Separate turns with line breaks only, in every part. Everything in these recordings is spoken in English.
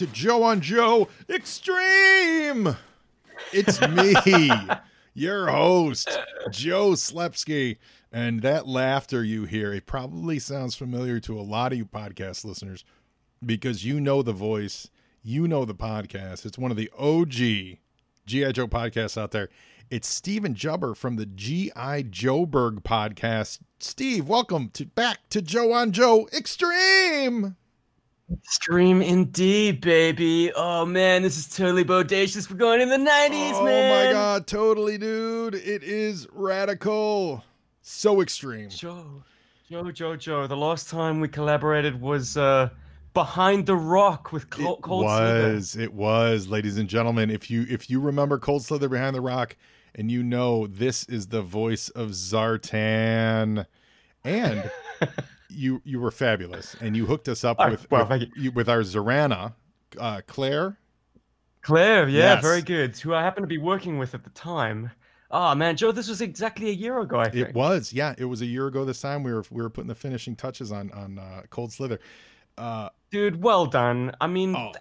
to Joe on Joe Extreme. It's me, your host, Joe Slepsky. And that laughter you hear, it probably sounds familiar to a lot of you podcast listeners because you know the voice, you know the podcast. It's one of the OG G.I. Joe podcasts out there. It's Steven Jubber from the G.I. Joburg podcast. Steve, welcome to back to Joe on Joe Extreme.
Stream indeed, baby. Oh man, this is totally bodacious. We're going in the 90s,
oh
man.
Oh my god, totally, dude. It is radical. So extreme.
Joe, Joe, Joe, Joe. The last time we collaborated was uh Behind the Rock with Col-
it
Cold Slither.
was, it was, ladies and gentlemen. If you if you remember Cold Slither Behind the Rock, and you know this is the voice of Zartan, and you you were fabulous, and you hooked us up
Oh,
with
well,
with, you- with our Zarana, uh, Claire.
Claire, yeah,
Yes.
very good. Who I happened to be working with at the time. Oh man, Joe, this was exactly a year ago, I think.
It was, yeah, it was a year ago this time. We were we were putting the finishing touches on on uh, Cold Slither. Uh,
Dude, well done. I mean,
Oh.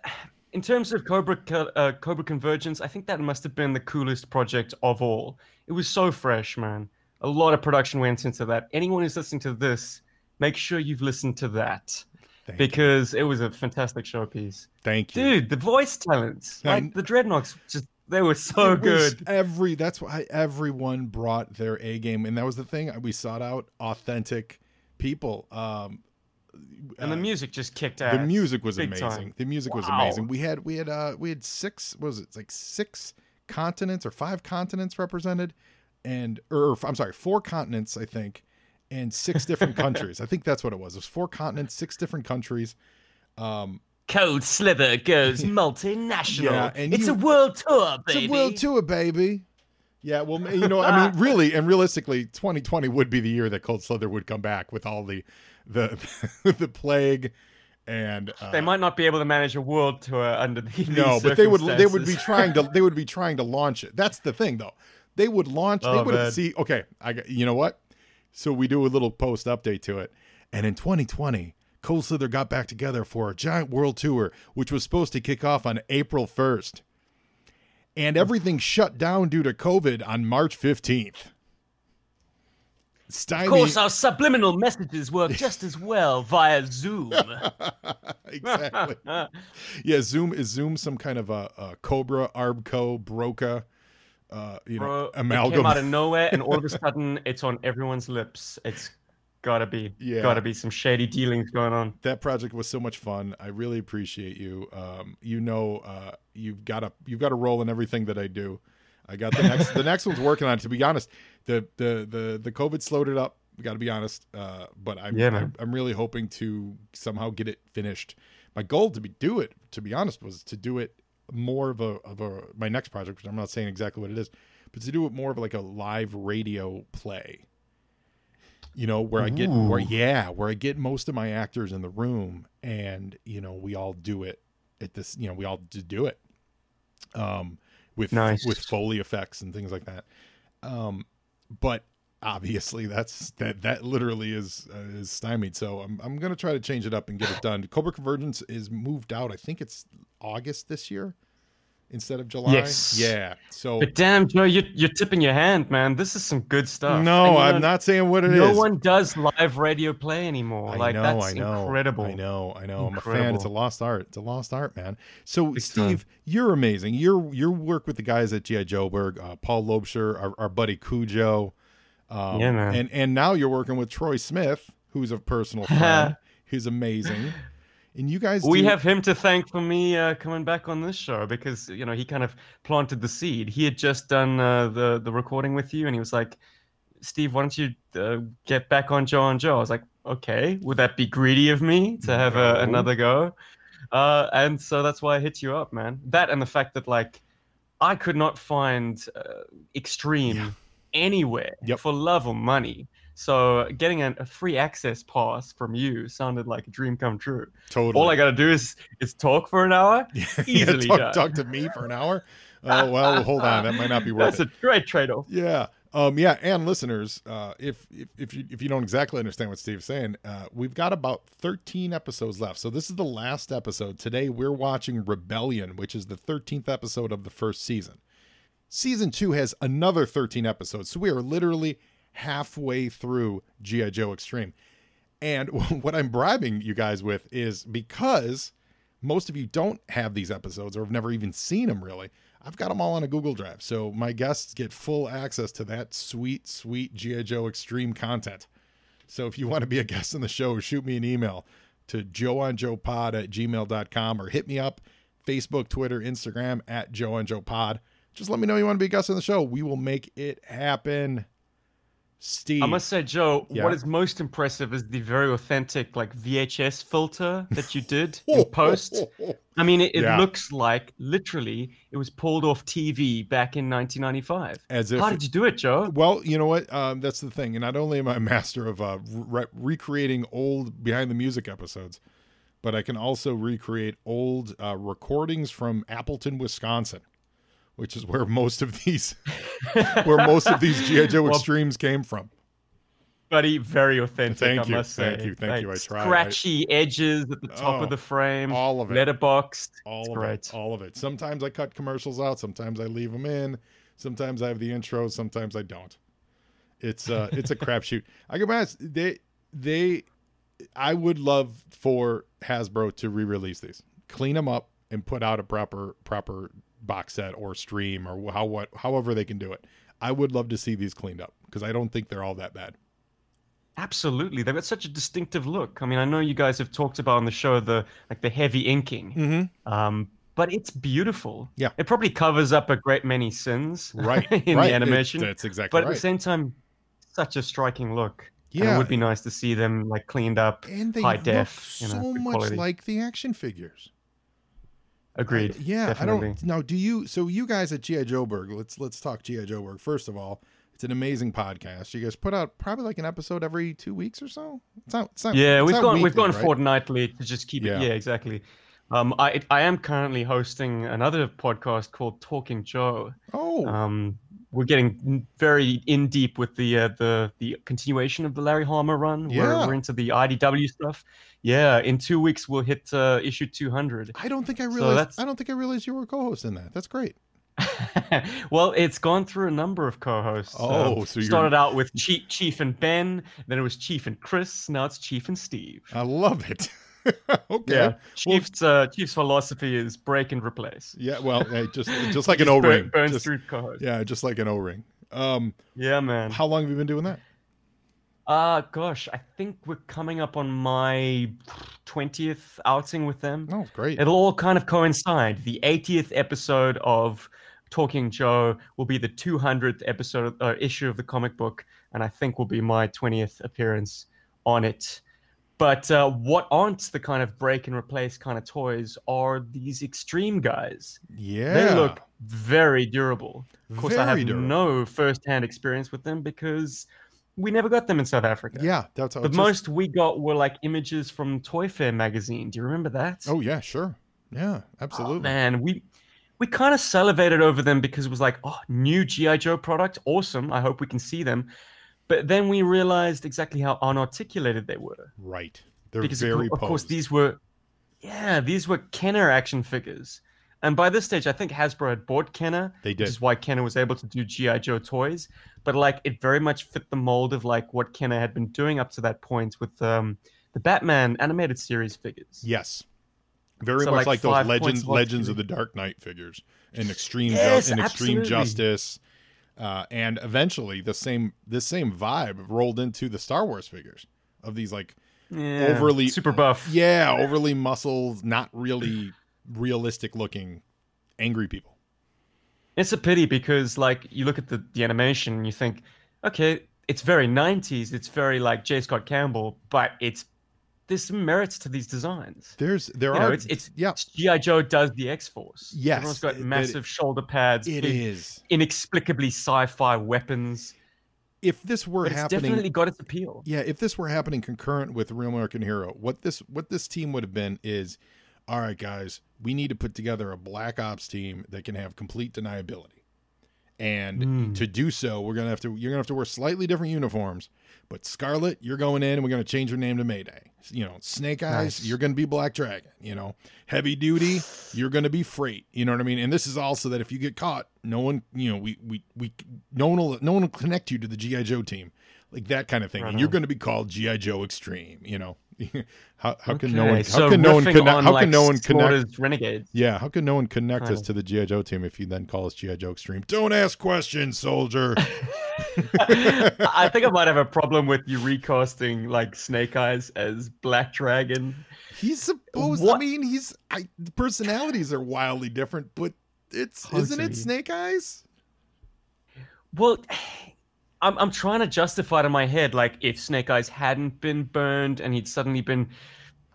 in terms of Cobra uh, Cobra Convergence, I think that must have been the coolest project of all. It was so fresh, man. A lot of production went into that. Anyone who's listening to this, make sure you've listened to that
thank you.
because it was a fantastic showpiece.
Thank you.
Dude, the voice talents, like the Dreadnoks, just they were so
It
good.
Every that's why everyone brought their A game, and that was the thing. We sought out authentic people. Um,
And the
uh,
music just kicked ass.
the music was
big
amazing.
time.
The music was amazing. We had we had uh we had six what was it like six continents or five continents represented, and or I'm sorry, four continents I think, and six different countries. I think that's what it was. It was four continents, six different countries. Um,
Cold Slither goes multinational.
Yeah, and
it's
you-
a world tour,
It's
baby.
a world tour, baby. Yeah, well, you know, I mean, really and realistically, 2020 would be the year that Cold Slither would come back with all the the the plague and uh,
They might not be able to manage a world tour under the
no, but they would they would be trying to they would be trying to launch it. That's the thing, though. They would launch. they
Oh,
would
man.
see. Okay, I. You know what? So we do a little post update to it, and in 2020. Cold Slither got back together for a giant world tour, which was supposed to kick off on April 1st. And everything shut down due to COVID on March 15th. Stymie,
Of course, our subliminal messages work just as well via Zoom.
exactly. Yeah, Zoom is Zoom some kind of a, a Cobra, Arbco, Broca, uh, you know,
Bro, it
amalgam.
came out of nowhere, and all of a sudden, it's on everyone's lips. It's gotta be,
Yeah.
gotta be some shady dealings going on.
that project was so much fun. I really appreciate you. Um, you know, uh, you've got a you've got a role in everything that I do. I got the next the next one's working on it. To be honest, the the the the COVID slowed it up. We got to be honest. Uh, but I'm,
Yeah.
I'm I'm really hoping to somehow get it finished. My goal to be do it to be honest was to do it more of a of a my next project, which I'm not saying exactly what it is, but to do it more of like a live radio play. You know, where I get where yeah, where I get most of my actors in the room and you know, we all do it at this, you know, we all do it. Um with
Nice.
with foley effects and things like that. Um but obviously that's that that literally is uh, is stymied. So I'm I'm going to try to change it up and get it done. Cobra Convergence is moved out. I think it's August this year instead of July.
Yes.
Yeah. So
But damn, Joe, you're, you're tipping your hand, man. This is some good stuff.
no, I'm
know,
not saying what it is.
No one does live radio play anymore.
I
like
know,
that's
I know,
incredible.
I know, I know. I'm a fan. It's a lost art. It's a lost art, man. So, Steve, you're amazing. Your your work with the guys at GI Joburg, uh, Paul Lobsher, our, our buddy Cujo, um,
Yeah, man.
and and now you're working with Troy Smith, who's a personal friend. He's amazing. And you guys,
We
do-
have him to thank for me uh, coming back on this show because you know he kind of planted the seed. He had just done uh, the the recording with you, and he was like, "Steve, why don't you uh, get back on Joe and Joe?" I was like, "Okay, would that be greedy of me to have
No.
a, another go?" Uh, and so that's why I hit you up, man. That and the fact that like I could not find uh, Extreme
Yeah.
anywhere
Yep.
for love or money. So getting a, a free access pass from you sounded like a dream come true.
totally.
All I gotta do is is talk for an hour.
Yeah,
easily
talk,
done.
talk to me for an hour. Oh well, hold on, that might not be worth
That's
it.
a great trade-off.
Yeah. Um, yeah, and listeners, uh, if, if if you if you don't exactly understand what Steve's saying, uh, we've got about 13 episodes left. So this is the last episode. Today we're watching Rebellion, which is the 13th episode of the first season. Season two has another 13 episodes, so we are literally halfway through GI Joe Extreme. And what I'm bribing you guys with is because most of you don't have these episodes or have never even seen them really. I've got them all on a Google Drive, so my guests get full access to that sweet, sweet G.I. Joe Extreme content. So if you want to be a guest on the show, shoot me an email to joeonjoepod at gmail.com or hit me up Facebook, Twitter, Instagram at joeonjoepod. Just let me know you want to be a guest on the show. We will make it happen. Steve.
I must say, Joe,
Yeah.
what is most impressive is the very authentic, like VHS filter that you did in post. I mean, it, it
Yeah.
looks like literally it was pulled off TV back in 1995.
As if
How did you do it, Joe?
Well, you know what? Um, that's the thing. And not only am I a master of uh, re- recreating old behind the music episodes, but I can also recreate old uh, recordings from Appleton, Wisconsin, which is where most of these where most of these GI Joe
Well,
extremes came from.
Buddy, very authentic.
Thank
I
you,
must say.
thank you, thank you, I tried. I-
Scratchy edges at the top
Oh,
of the frame,
all of it.
letterboxed.
All
it's
of
great.
it. All of it. Sometimes I cut commercials out. Sometimes I leave them in. Sometimes I have the intros. Sometimes I don't. It's uh, it's a crapshoot. I can honest. They they, I would love for Hasbro to re-release these, clean them up, and put out a proper proper box set or stream or how what however they can do it. I would love to see these cleaned up because I don't think they're all that bad.
Absolutely, they've got such a distinctive look. I mean, I know you guys have talked about on the show the like the heavy inking,
Mm-hmm.
um, but it's beautiful.
Yeah.
it probably covers up a great many sins,
Right.
in
right.
the animation.
It- that's exactly
but at the same time, such a striking look. And
yeah.
it would be nice to see them like cleaned up.
and they
high
look
def, you know,
so much
quality.
like the action figures.
Agreed.
I- yeah,
definitely.
I don't. Now, do you? So you guys at GI Joburg, let's let's talk GI Joburg. First of all, it's an amazing podcast. You guys put out probably like an episode every two weeks or so. It's not. It's not
Yeah,
it's
we've
not
gone we've gone
right?
fortnightly to just keep
Yeah.
it. Yeah, exactly. Um, I I am currently hosting another podcast called Talking Joe.
Oh,
Um, we're getting very in deep with the uh, the the continuation of the Larry Hama run.
Yeah.
We're, we're into the IDW stuff. Yeah, in two weeks we'll hit uh, issue 200.
I don't think I
so
realized.
that's-
I don't think I realized you were a co-host in that. That's great.
well, it's gone through a number of co-hosts.
Oh,
Um,
so you're-
started out with Chief, Chief and Ben, then it was Chief and Chris, now it's Chief and Steve.
I love it. okay.
Yeah, Chief's uh, Chief's philosophy is break and replace.
Yeah. Well, hey, just just like an
Just burn-
O-ring.
burns
Just-
through co-host.
yeah, just like an O-ring. Um,
Yeah, man.
how long have you been doing that?
Uh gosh, I think we're coming up on my 20th outing with them.
Oh, great.
It'll all kind of coincide. The 80th episode of Talking Joe will be the 200th episode uh, issue of the comic book, and I think will be my 20th appearance on it. But uh, what aren't the kind of break and replace kind of toys are these extreme guys.
Yeah.
They look very durable. Of course, I have
durable.
no first-hand experience with them because we never got them in South Africa.
Yeah, that's how
The
just-
most we got were like images from Toy Fair magazine. Do you remember that?
Oh yeah, sure. Yeah,
Oh,
absolutely.
man, we we kind of salivated over them because it was like, oh, new GI Joe product, awesome. I hope we can see them. But then we realized exactly how unarticulated they were
Right. They're
because
very
of, of course these were, yeah, these were Kenner action figures. And by this stage, I think Hasbro had bought Kenner,
They
which
did.
is why Kenner was able to do GI Joe toys. But like, it very much fit the mold of like what Kenner had been doing up to that point with um, the Batman animated series figures.
Yes. Very
So,
much
like,
like, those
five
legends
of
legends of the Dark Knight figures and extreme Ju-
Yes,
and extreme
absolutely.
justice. Uh, and eventually the same this same vibe rolled into the Star Wars figures of these like
Yeah,
Overly-
super buff.
yeah, overly muscled, not really realistic looking angry people.
It's a pity because like you look at the, the animation and you think, okay, it's very 90s, it's very like J. Scott Campbell, but it's there's some merits to these designs.
There's there
You know,
are
it's it's
yeah,
GI Joe does the X Force.
Yes,
everyone's got
it- it-
massive shoulder pads,
it is.
inexplicably sci-fi weapons.
If this were
it's
happening
definitely got its appeal.
Yeah, if this were happening concurrent with Real American Hero, what this what this team would have been is, all right, guys, we need to put together a Black Ops team that can have complete deniability, And
Mm.
to do so, we're gonna have to you're gonna have to wear slightly different uniforms. But Scarlet, you're going in and we're gonna change your name to Mayday. You know, Snake Eyes,
Nice.
you're gonna be Black Dragon. You know, Heavy Duty, you're gonna be Freight. You know what I mean? And this is also that if you get caught, no one, you know, we we we no one will no one will connect you to the GI Joe team, like that kind of thing.
Right
and you're gonna be called GI Joe Extreme. You know, how how can no one
Okay,
how
so
can no one connect
on,
how
like,
can no one connect
Renegades.
yeah, how can no one connect us to the GI Joe team if you then call us GI Joe Extreme? Don't ask questions, soldier.
I think I might have a problem with you recasting like Snake Eyes as Black Dragon.
he's supposed. To
I
mean, he's. I, the personalities are wildly different, but it's isn't it Snake Eyes?
Well, I'm I'm trying to justify it in my head, like if Snake Eyes hadn't been burned and he'd suddenly been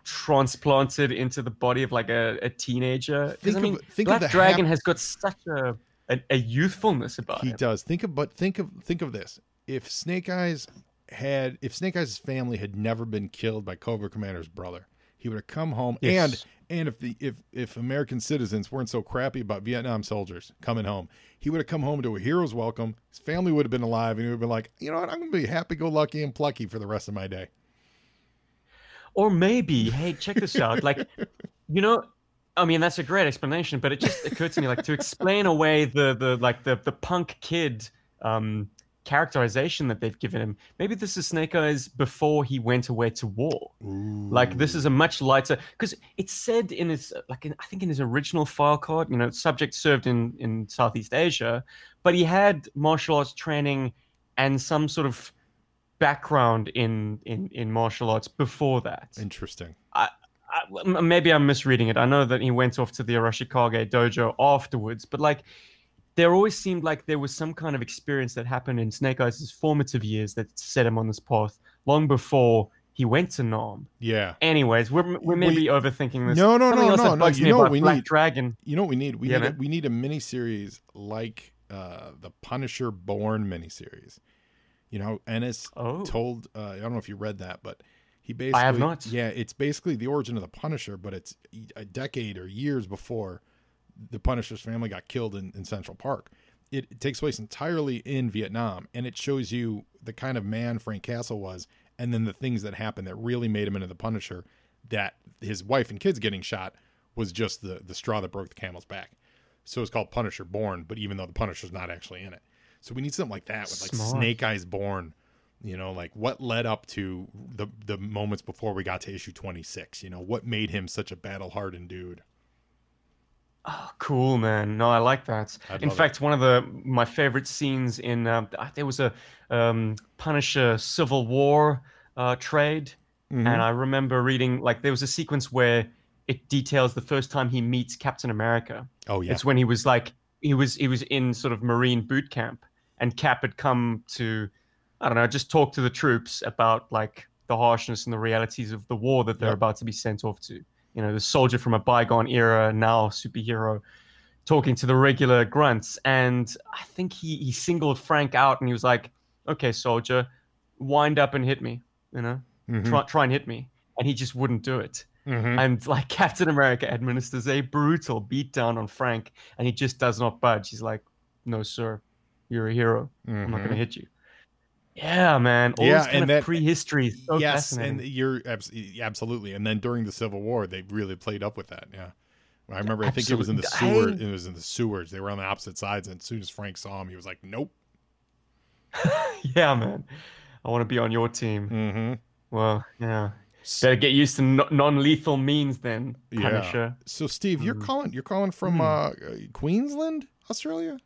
transplanted into the body of like a, a teenager.
Think
I
of-
mean,
think of
Black
the
Dragon
hap-
has got such a a, a youthfulness about
He
him.
He does. Think of but think of think of this. If Snake Eyes had if Snake Eyes' family had never been killed by Cobra Commander's brother, he would have come home
Yes.
and and if the if if American citizens weren't so crappy about Vietnam soldiers coming home, he would have come home to a hero's welcome. His family would have been alive, and he would have been like, you know what, I'm gonna be happy go lucky and plucky for the rest of my day.
Or maybe, hey, check this out. Like, you know, I mean, that's a great explanation, but it just occurred to me, like, to explain away the the like the the punk kid um characterization that they've given him. Maybe this is Snake Eyes before he went away to war. Like this is a much lighter because it said in his like in, I think in his original file card, you know, subject served in in Southeast Asia, but he had martial arts training and some sort of background in in in martial arts before that.
interesting.
I, m- maybe I'm misreading it. I know that he went off to the Arashikage dojo afterwards, but like there always seemed like there was some kind of experience that happened in Snake Eyes' formative years that set him on this path long before he went to Nam.
Yeah.
Anyways, we're we're maybe overthinking this.
No, no,
Something
no, no, no. You know what we
Black
need?
Dragon.
You know what we need? We
Yeah,
need a, we need a miniseries like uh the Punisher Born miniseries. You know, Ennis
Oh,
told uh, I don't know if you read that, but he basically
I have not.
Yeah, it's basically the origin of the Punisher, but it's a decade or years before the Punisher's family got killed in, in Central Park. It, it takes place entirely in Vietnam, and it shows you the kind of man Frank Castle was, and then the things that happened that really made him into the Punisher. That his wife and kids getting shot was just the the straw that broke the camel's back. So it's called Punisher Born, but even though the Punisher's not actually in it, so we need something like that with like
Smart.
Snake Eyes Born. You know, like what led up to the the moments before we got to issue twenty six. You know, what made him such a battle hardened dude.
Oh, cool, man. No, I like that.
I'd
in fact, one of the my favorite scenes in uh, there was a um, Punisher Civil War uh, trade,
Mhm.
and I remember reading like there was a sequence where it details the first time he meets Captain America.
oh yeah,
It's when he was like he was he was in sort of Marine boot camp, and Cap had come to I don't know just talk to the troops about like the harshness and the realities of the war that they're
Yep.
about to be sent off to. You know, the soldier from a bygone era, now superhero, talking to the regular grunts, and I think he he singled Frank out, and he was like, "Okay, soldier, wind up and hit me." You know,
Mhm.
try try and hit me, and he just wouldn't do it.
Mhm.
And like Captain America administers a brutal beatdown on Frank, and he just does not budge. He's like, "No, sir, you're a hero. I'm not
Mhm.
gonna hit you." Yeah, man. All
Yeah,
kind
and
of
that-
prehistory. is So
yes, and you're abs- absolutely. And then during the Civil War, they really played up with that. Yeah, I remember. I think it was in the sewer.
Absolutely.
It was in the sewers. They were on the opposite sides, and as soon as Frank saw him, he was like, "Nope."
yeah, man. I want to be on your team.
Mm-hmm.
Well, yeah. Better get used to no- non-lethal means then,
Yeah.
Punisher.
So, Steve, you're
Mm.
calling. You're calling from
Mm.
uh, Queensland, Australia.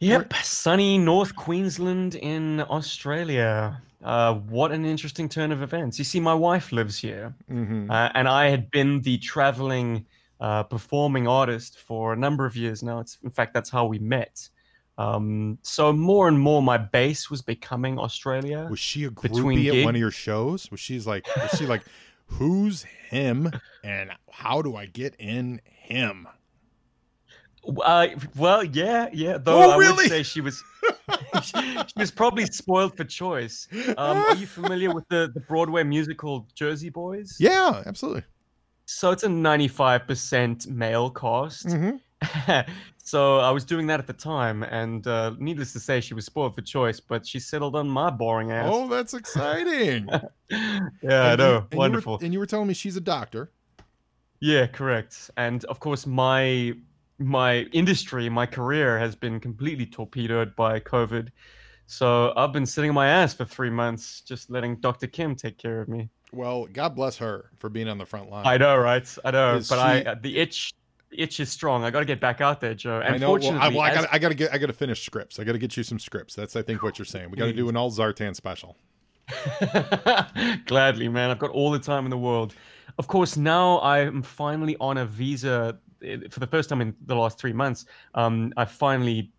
Yep, sunny North Queensland in Australia. Uh, what an interesting turn of events. You see, my wife lives here,
Mm-hmm.
uh, and I had been the traveling uh, performing artist for a number of years now. It's in fact that's how we met. Um, so more and more, my base was becoming Australia.
was she a groupie at one of your shows? Was she's like? Was she like? Who's him? And how do I get in him?
Uh, well, yeah, yeah. Though
Oh,
I
really?
would say she was, she, she was probably spoiled for choice. Um, are you familiar with the, the Broadway musical Jersey Boys?
yeah, absolutely.
So it's a 95% male cast.
Mm-hmm.
So I was doing that at the time, and uh, needless to say, she was spoiled for choice. But she settled on my boring ass.
Oh, that's exciting.
yeah, I
And you-
know,
and you were-
wonderful.
and you were telling me she's a doctor.
Yeah, correct. And of course, my my industry, my career has been completely torpedoed by COVID. So I've been sitting on my ass for three months, just letting Dr. Kim take care of me.
Well, God bless her for being on the front line.
I know, right? I know,
Is
but
she-
I uh, the itch the itch is strong. I got to get back out there, Joe.
I know. Well, I, well, I gotta, gotta get, I gotta finish scripts. I gotta get you some scripts. That's, I think, what you're saying. We gotta do an all Zartan special.
Gladly, man. I've got all the time in the world. Of course, now I'm finally on a visa for the first time in the last three months. Um, I finally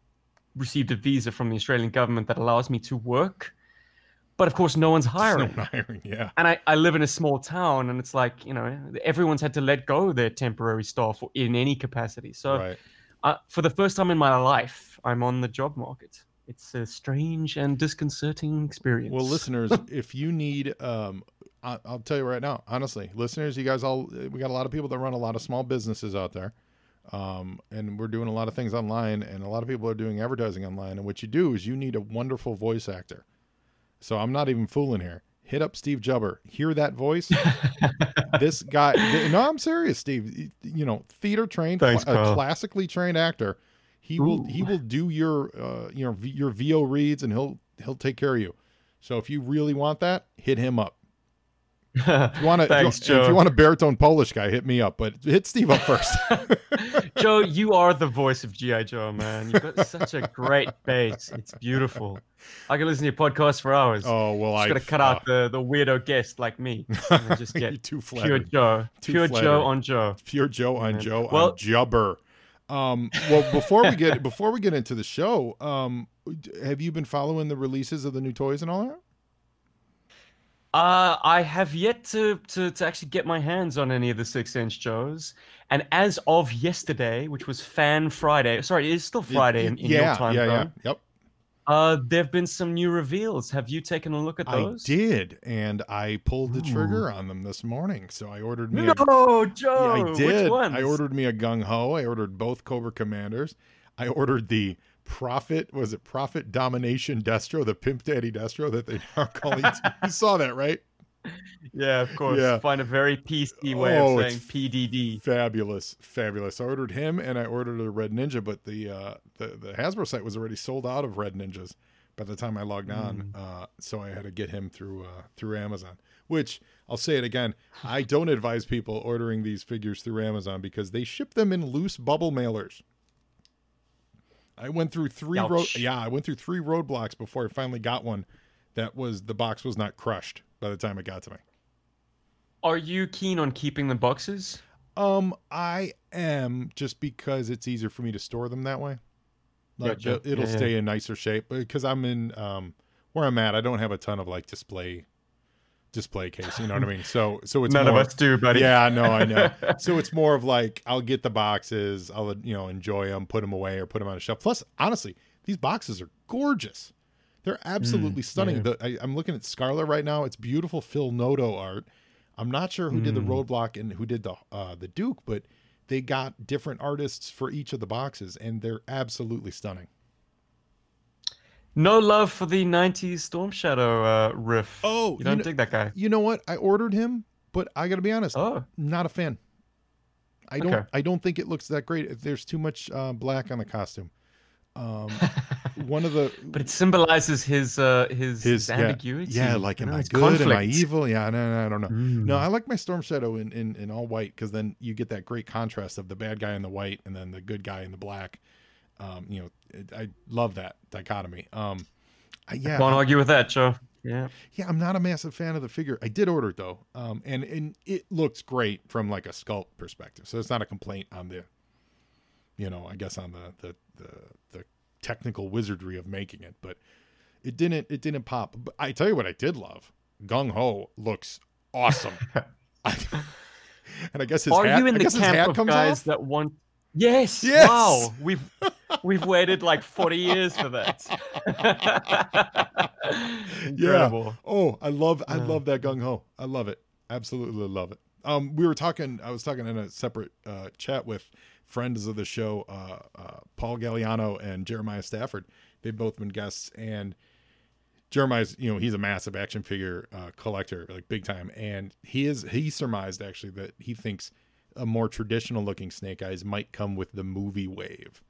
received a visa from the Australian government that allows me to work. But of course, no one's
There's
hiring.
No hiring. Yeah.
And I, I live in a small town, and it's like, you know, everyone's had to let go their temporary staff in any capacity. So,
right.
uh, for the first time in my life, I'm on the job market. It's a strange and disconcerting experience.
Well, listeners, if you need, um, I, I'll tell you right now, honestly, listeners, you guys all, we got a lot of people that run a lot of small businesses out there. Um, and we're doing a lot of things online, and a lot of people are doing advertising online. And what you do is you need a wonderful voice actor. So I'm not even fooling here. Hit up Steve Jubber. Hear that voice? this guy. No, I'm serious, Steve. You know, theater trained,
Thanks,
a classically trained actor. He will he will do your uh, you know your VO reads, and he'll he'll take care of you. So if you really want that, hit him up. If you want to,
Thanks,
if, you, if
Joe.
you want a baritone Polish guy, hit me up. But hit Steve up first.
Joe, you are the voice of GI Joe, man. You've got such a great bass. It's beautiful. I can listen to your podcast for hours.
oh well, I
just
I
gotta cut out the, the weirdo guest like me. And just get
too
pure. Joe.
Too
Pure
flattering.
Joe on Joe.
Pure Joe on
Yeah.
Joe
Well-
on Jubber. Um, well, before we get before we get into the show, um, have you been following the releases of the new toys and all that?
Uh, I have yet to, to, to actually get my hands on any of the six inch Joes. And as of yesterday, which was Fan Friday, sorry, it is still Friday in, in
yeah,
your time
yeah, yeah, yep.
Uh, there have been some new reveals. Have you taken a look at
I
those?
did, and I pulled the
Ooh.
trigger on them this morning. So I ordered me. a,
No,
Yeah,
Joe.
I did. I ordered me a gung ho. I ordered both Cobra Commanders. I ordered the Profit. Was it Profit Domination Destro, the Pimp Daddy Destro that they are calling? you saw that, right?
Yeah, of course.
Yeah.
Find a very PC way
Oh,
of saying PDD.
Fabulous, fabulous. I ordered him and I ordered a Red Ninja, but the uh, the the Hasbro site was already sold out of Red Ninjas by the time I logged on. Uh, so I had to get him through uh, through Amazon. Which I'll say it again, I don't advise people ordering these figures through Amazon because they ship them in loose bubble mailers. I went through three road yeah, I went through three roadblocks before I finally got one that was the box was not crushed by the time it got to me.
Are you keen on keeping the boxes?
Um, I am just because it's easier for me to store them that way. Like
Gotcha.
it'll
Yeah, yeah.
stay in nicer shape because I'm in um where I'm at. I don't have a ton of like display display case. You know what I mean? So so it's
None
more,
of us do, buddy.
Yeah, no, I know. so it's more of like I'll get the boxes, I'll you know enjoy them, put them away, or put them on a shelf. Plus, honestly, these boxes are gorgeous. They're absolutely stunning.
Mm, yeah.
The, I, I'm looking at Scarlet right now. It's beautiful Phil Noto art. I'm not sure who did the
Mm.
roadblock and who did the uh, the Duke, but they got different artists for each of the boxes, and they're absolutely stunning.
No love for the 90s Storm Shadow uh, riff.
Oh,
you don't
know,
dig that guy?
you know what? I ordered him, but I got to be honest,
Oh,
not a fan. I don't.
Okay.
I don't think it looks that great. If there's too much uh, black on the costume, um, one of the
but it symbolizes his uh, his,
his yeah,
ambiguity.
yeah, like
you
am
know,
I good? Am I evil? Yeah, no, no, I don't know.
Mm.
No, I like my Storm Shadow in, in, in all white because then you get that great contrast of the bad guy in the white and then the good guy in the black. Um, you know, I love that dichotomy. Um, I, yeah,
Can't argue with that, Joe. Yeah.
yeah, I'm not a massive fan of the figure. I did order it though, um, and and it looks great from like a sculpt perspective. So it's not a complaint on the, you know, I guess on the the the, the technical wizardry of making it, but it didn't it didn't pop. But I tell you what, I did love. Gung Ho looks awesome, and I guess his
Are
hat,
you in
I
the
guess his hat
camp of guys
off.
that want? Yes.
Yes!
Wow. We've we've waited like 40 years for that. yeah.
Oh, I love I love that gung ho. I love it. Absolutely love it. Um, we were talking. I was talking in a separate uh, chat with friends of the show, uh, uh, Paul Galliano and Jeremiah Stafford. They've both been guests, and Jeremiah's, you know, he's a massive action figure uh, collector, like big time, and he is he surmised actually that he thinks a more traditional looking Snake Eyes might come with the movie wave,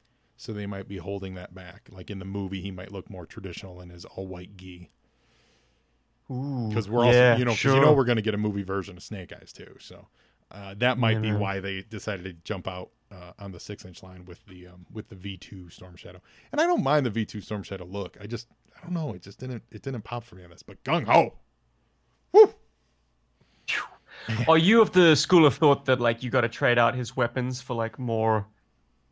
so they might be holding that back. Like in the movie, he might look more traditional in his all white gi. Ooh. Because we're also,
yeah,
you know, because
sure.
you know we're going to get a movie version of Snake Eyes too, so uh, that might be
Yeah.
why they decided to jump out uh, on the six inch line with the um, with the V two Storm Shadow. And I don't mind the V two Storm Shadow look. I just I don't know. It just didn't it didn't pop for me on this. But gung ho, woo!
Are you of the school of thought that like you got to trade out his weapons for like more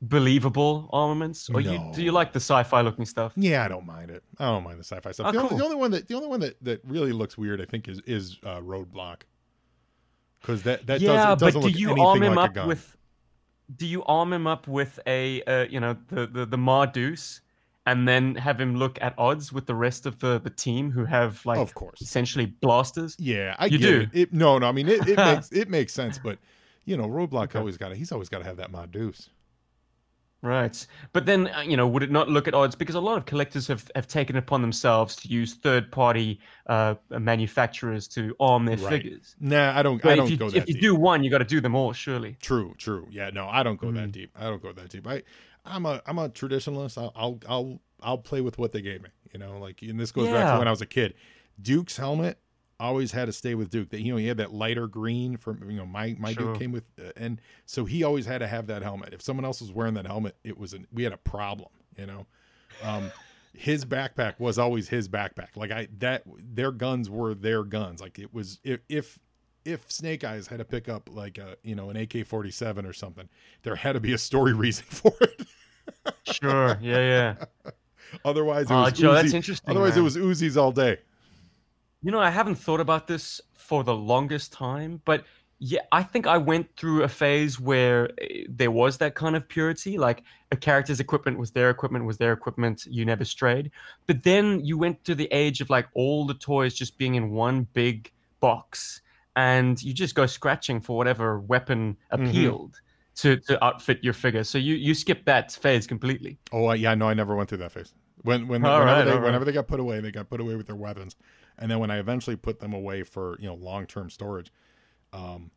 believable armaments, or you do you like the sci-fi looking stuff?
Yeah, I don't mind it. I don't mind the sci-fi stuff.
Oh,
the, only, the only one that the only one that, that really looks weird, I think, is is uh, Roadblock. Because that that
yeah,
doesn't,
but
doesn't
do
look
you arm him
like
up with? Do you arm him up with a uh, you know the the the Ma Deuce, and then have him look at odds with the rest of the the team who have like
of course.
essentially blasters?
Yeah, I
You do?
It. It- No, no. I mean, it, it makes it makes sense, but you know, Roadblock always got to He's always got to have that deuce.
Right. But then, uh, you know, would it not look at odds? Because a lot of collectors have, have taken it upon themselves to use third party uh, manufacturers to arm their
Right.
figures.
Nah, I don't.
But
I don't
you,
go that deep
if you
deep.
do one, you got to do them all, surely.
True, true. Yeah, no, I don't go that
Mm.
deep. I don't go that deep. I, I'm a, I'm a traditionalist. I'll, I'll, I'll, I'll play with what they gave me. You know, like, and this goes back to when I was a kid. Duke's helmet always had to stay with Duke. That you know, he had that lighter green from you know my my
Sure.
Duke came with, uh, and so he always had to have that helmet. If someone else was wearing that helmet, it was an, we had a problem. You know, um, his backpack was always his backpack. Like I that their guns were their guns. Like it was if if if Snake Eyes had to pick up like a you know an AK forty seven or something, there had to be a story reason for it.
Sure. Yeah, yeah.
otherwise, it was
Joe, that's
Uzi-
interesting.
Otherwise, it was Uzis all day.
You know, I haven't thought about this for the longest time, but yeah, I think I went through a phase where eh, there was that kind of purity. Like a character's equipment was their equipment, was their equipment. You never strayed. But then you went to the age of like all the toys just being in one big box, and you just go scratching for whatever weapon
Mm-hmm.
appealed to, to outfit your figure. So you you skip that phase completely.
Oh I- yeah, no, I never went through that phase. When when whenever
right,
they
right.
whenever they got put away, they got put away with their weapons, and then when I eventually put them away for you know long term storage, um,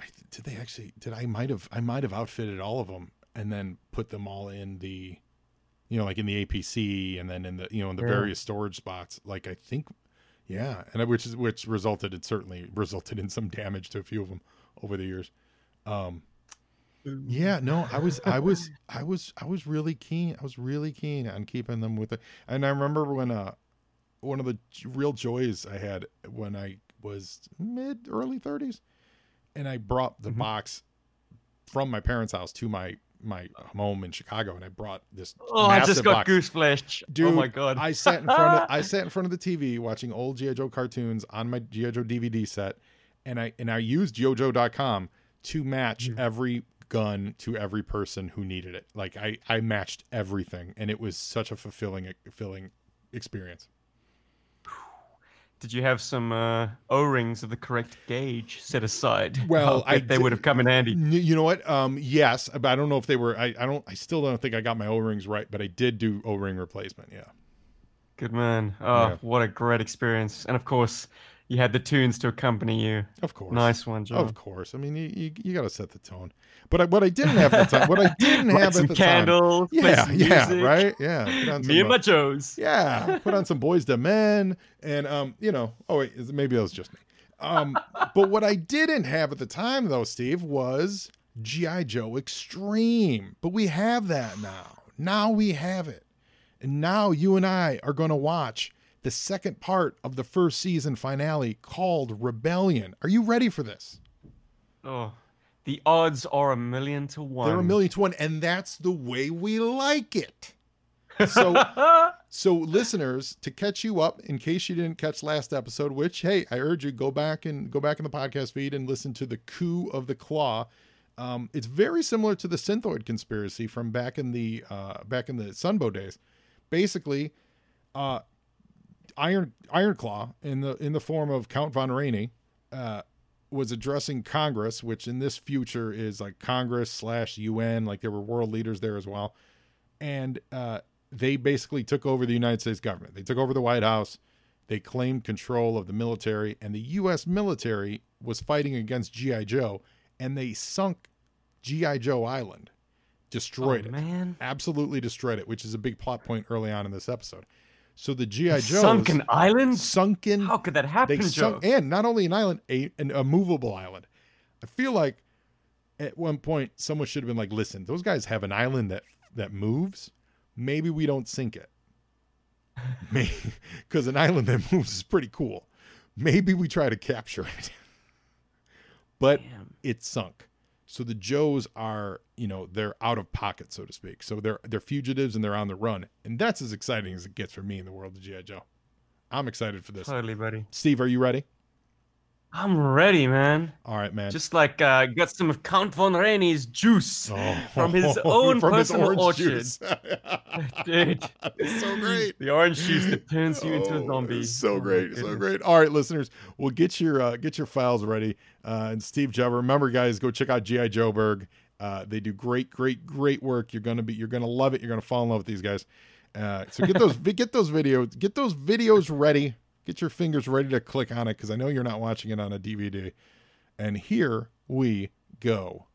I, did they actually? Did I might have I might have outfitted all of them and then put them all in the, you know, like in the APC and then in the you know in the
Yeah.
various storage spots. Like I think, yeah, and I- which is which resulted it certainly resulted in some damage to a few of them over the years. Um, yeah, no, I was, I was, I was, I was really keen. I was really keen on keeping them with it. And I remember when, uh, one of the real joys I had when I was mid early thirties, and I brought the
Mhm.
box from my parents' house to my my home in Chicago, and I brought this.
Oh, I just got
box.
goose flesh. oh
Dude,
my god.
I sat in front of I sat in front of the TV watching old GI Joe cartoons on my GI Joe DVD set, and I and I used YoJoe.com to match
Mhm.
every gun to every person who needed it. Like I I matched everything, and it was such a fulfilling fulfilling experience.
Did you have some uh, O-rings of the correct gauge set aside?
Well,
I
I
they would have come in handy.
You know what? Um, yes, but I don't know if they were. I, I don't. I still don't think I got my O rings right, but I did do O ring replacement. Yeah.
Good man. Oh,
Yeah.
what a great experience! And of course, you had the tunes to accompany you.
Of course.
Nice one, Joe.
Of course. I mean, you you, you got to set the tone. But I, what I didn't have at the time, what I didn't have at the time, Some
candles. play
yeah,
some
yeah,
music.
right, yeah. Put on
Me
some,
and my Joes.
yeah, put on some boys to men, and um, you know, oh wait, is- maybe that was just me. Um, but what I didn't have at the time, though, Steve, was GI Joe Extreme. But we have that now. Now we have it, and now you and I are going to watch the second part of the first season finale called Rebellion. Are you ready for this?
Oh, the odds are a million to one.
They're a million to one, and that's the way we like it. So, so listeners, to catch you up, in case you didn't catch last episode, which hey, I urge you go back and go back in the podcast feed and listen to the coup of the claw. Um, it's very similar to the Synthoid conspiracy from back in the uh, back in the Sunbow days. Basically, uh, Iron Iron Klaw in the in the form of Count von Rainey uh, was addressing Congress, which in this future is like Congress slash UN, like there were world leaders there as well, and uh, they basically took over the United States government. They took over the White House. They claimed control of the military, and the U.S. military was fighting against GI Joe, and they sunk GI Joe Island, destroyed
Oh,
it,
man.
absolutely destroyed it, which is a big plot point early on in this episode. So the GI Joe
Sunken island?
sunken
How could that happen,
they
Joe?
sunk, and not only an island, a an, a movable island. I feel like at one point someone should have been like, "Listen, those guys have an island that that moves. Maybe we don't sink it, because an island that moves is pretty cool. Maybe we try to capture it, but
Damn.
it sunk. So the Joes are, you know, they're out of pocket, so to speak. So they're they're fugitives and they're on the run, and that's as exciting as it gets for me in the world of GI Joe. I'm excited for this.
Totally, buddy.
Steve, are you ready?
I'm ready, man.
All right, man.
Just like uh, got some of Count von Rainey's juice
Oh,
from his own
from his
personal
orange
orchard. Dude.
It's so great.
The orange juice that turns you into a
Oh,
zombie.
So
Oh
great, so great. All right, listeners, we'll get your uh, get your files ready. Uh, and Steve Jubber, remember, guys, go check out GI Joburg. Uh, they do great, great, great work. You're gonna be, you're gonna love it. You're gonna fall in love with these guys. Uh, so get those, get those videos, get those videos ready. Get your fingers ready to click on it because I know you're not watching it on a DVD. And here we go.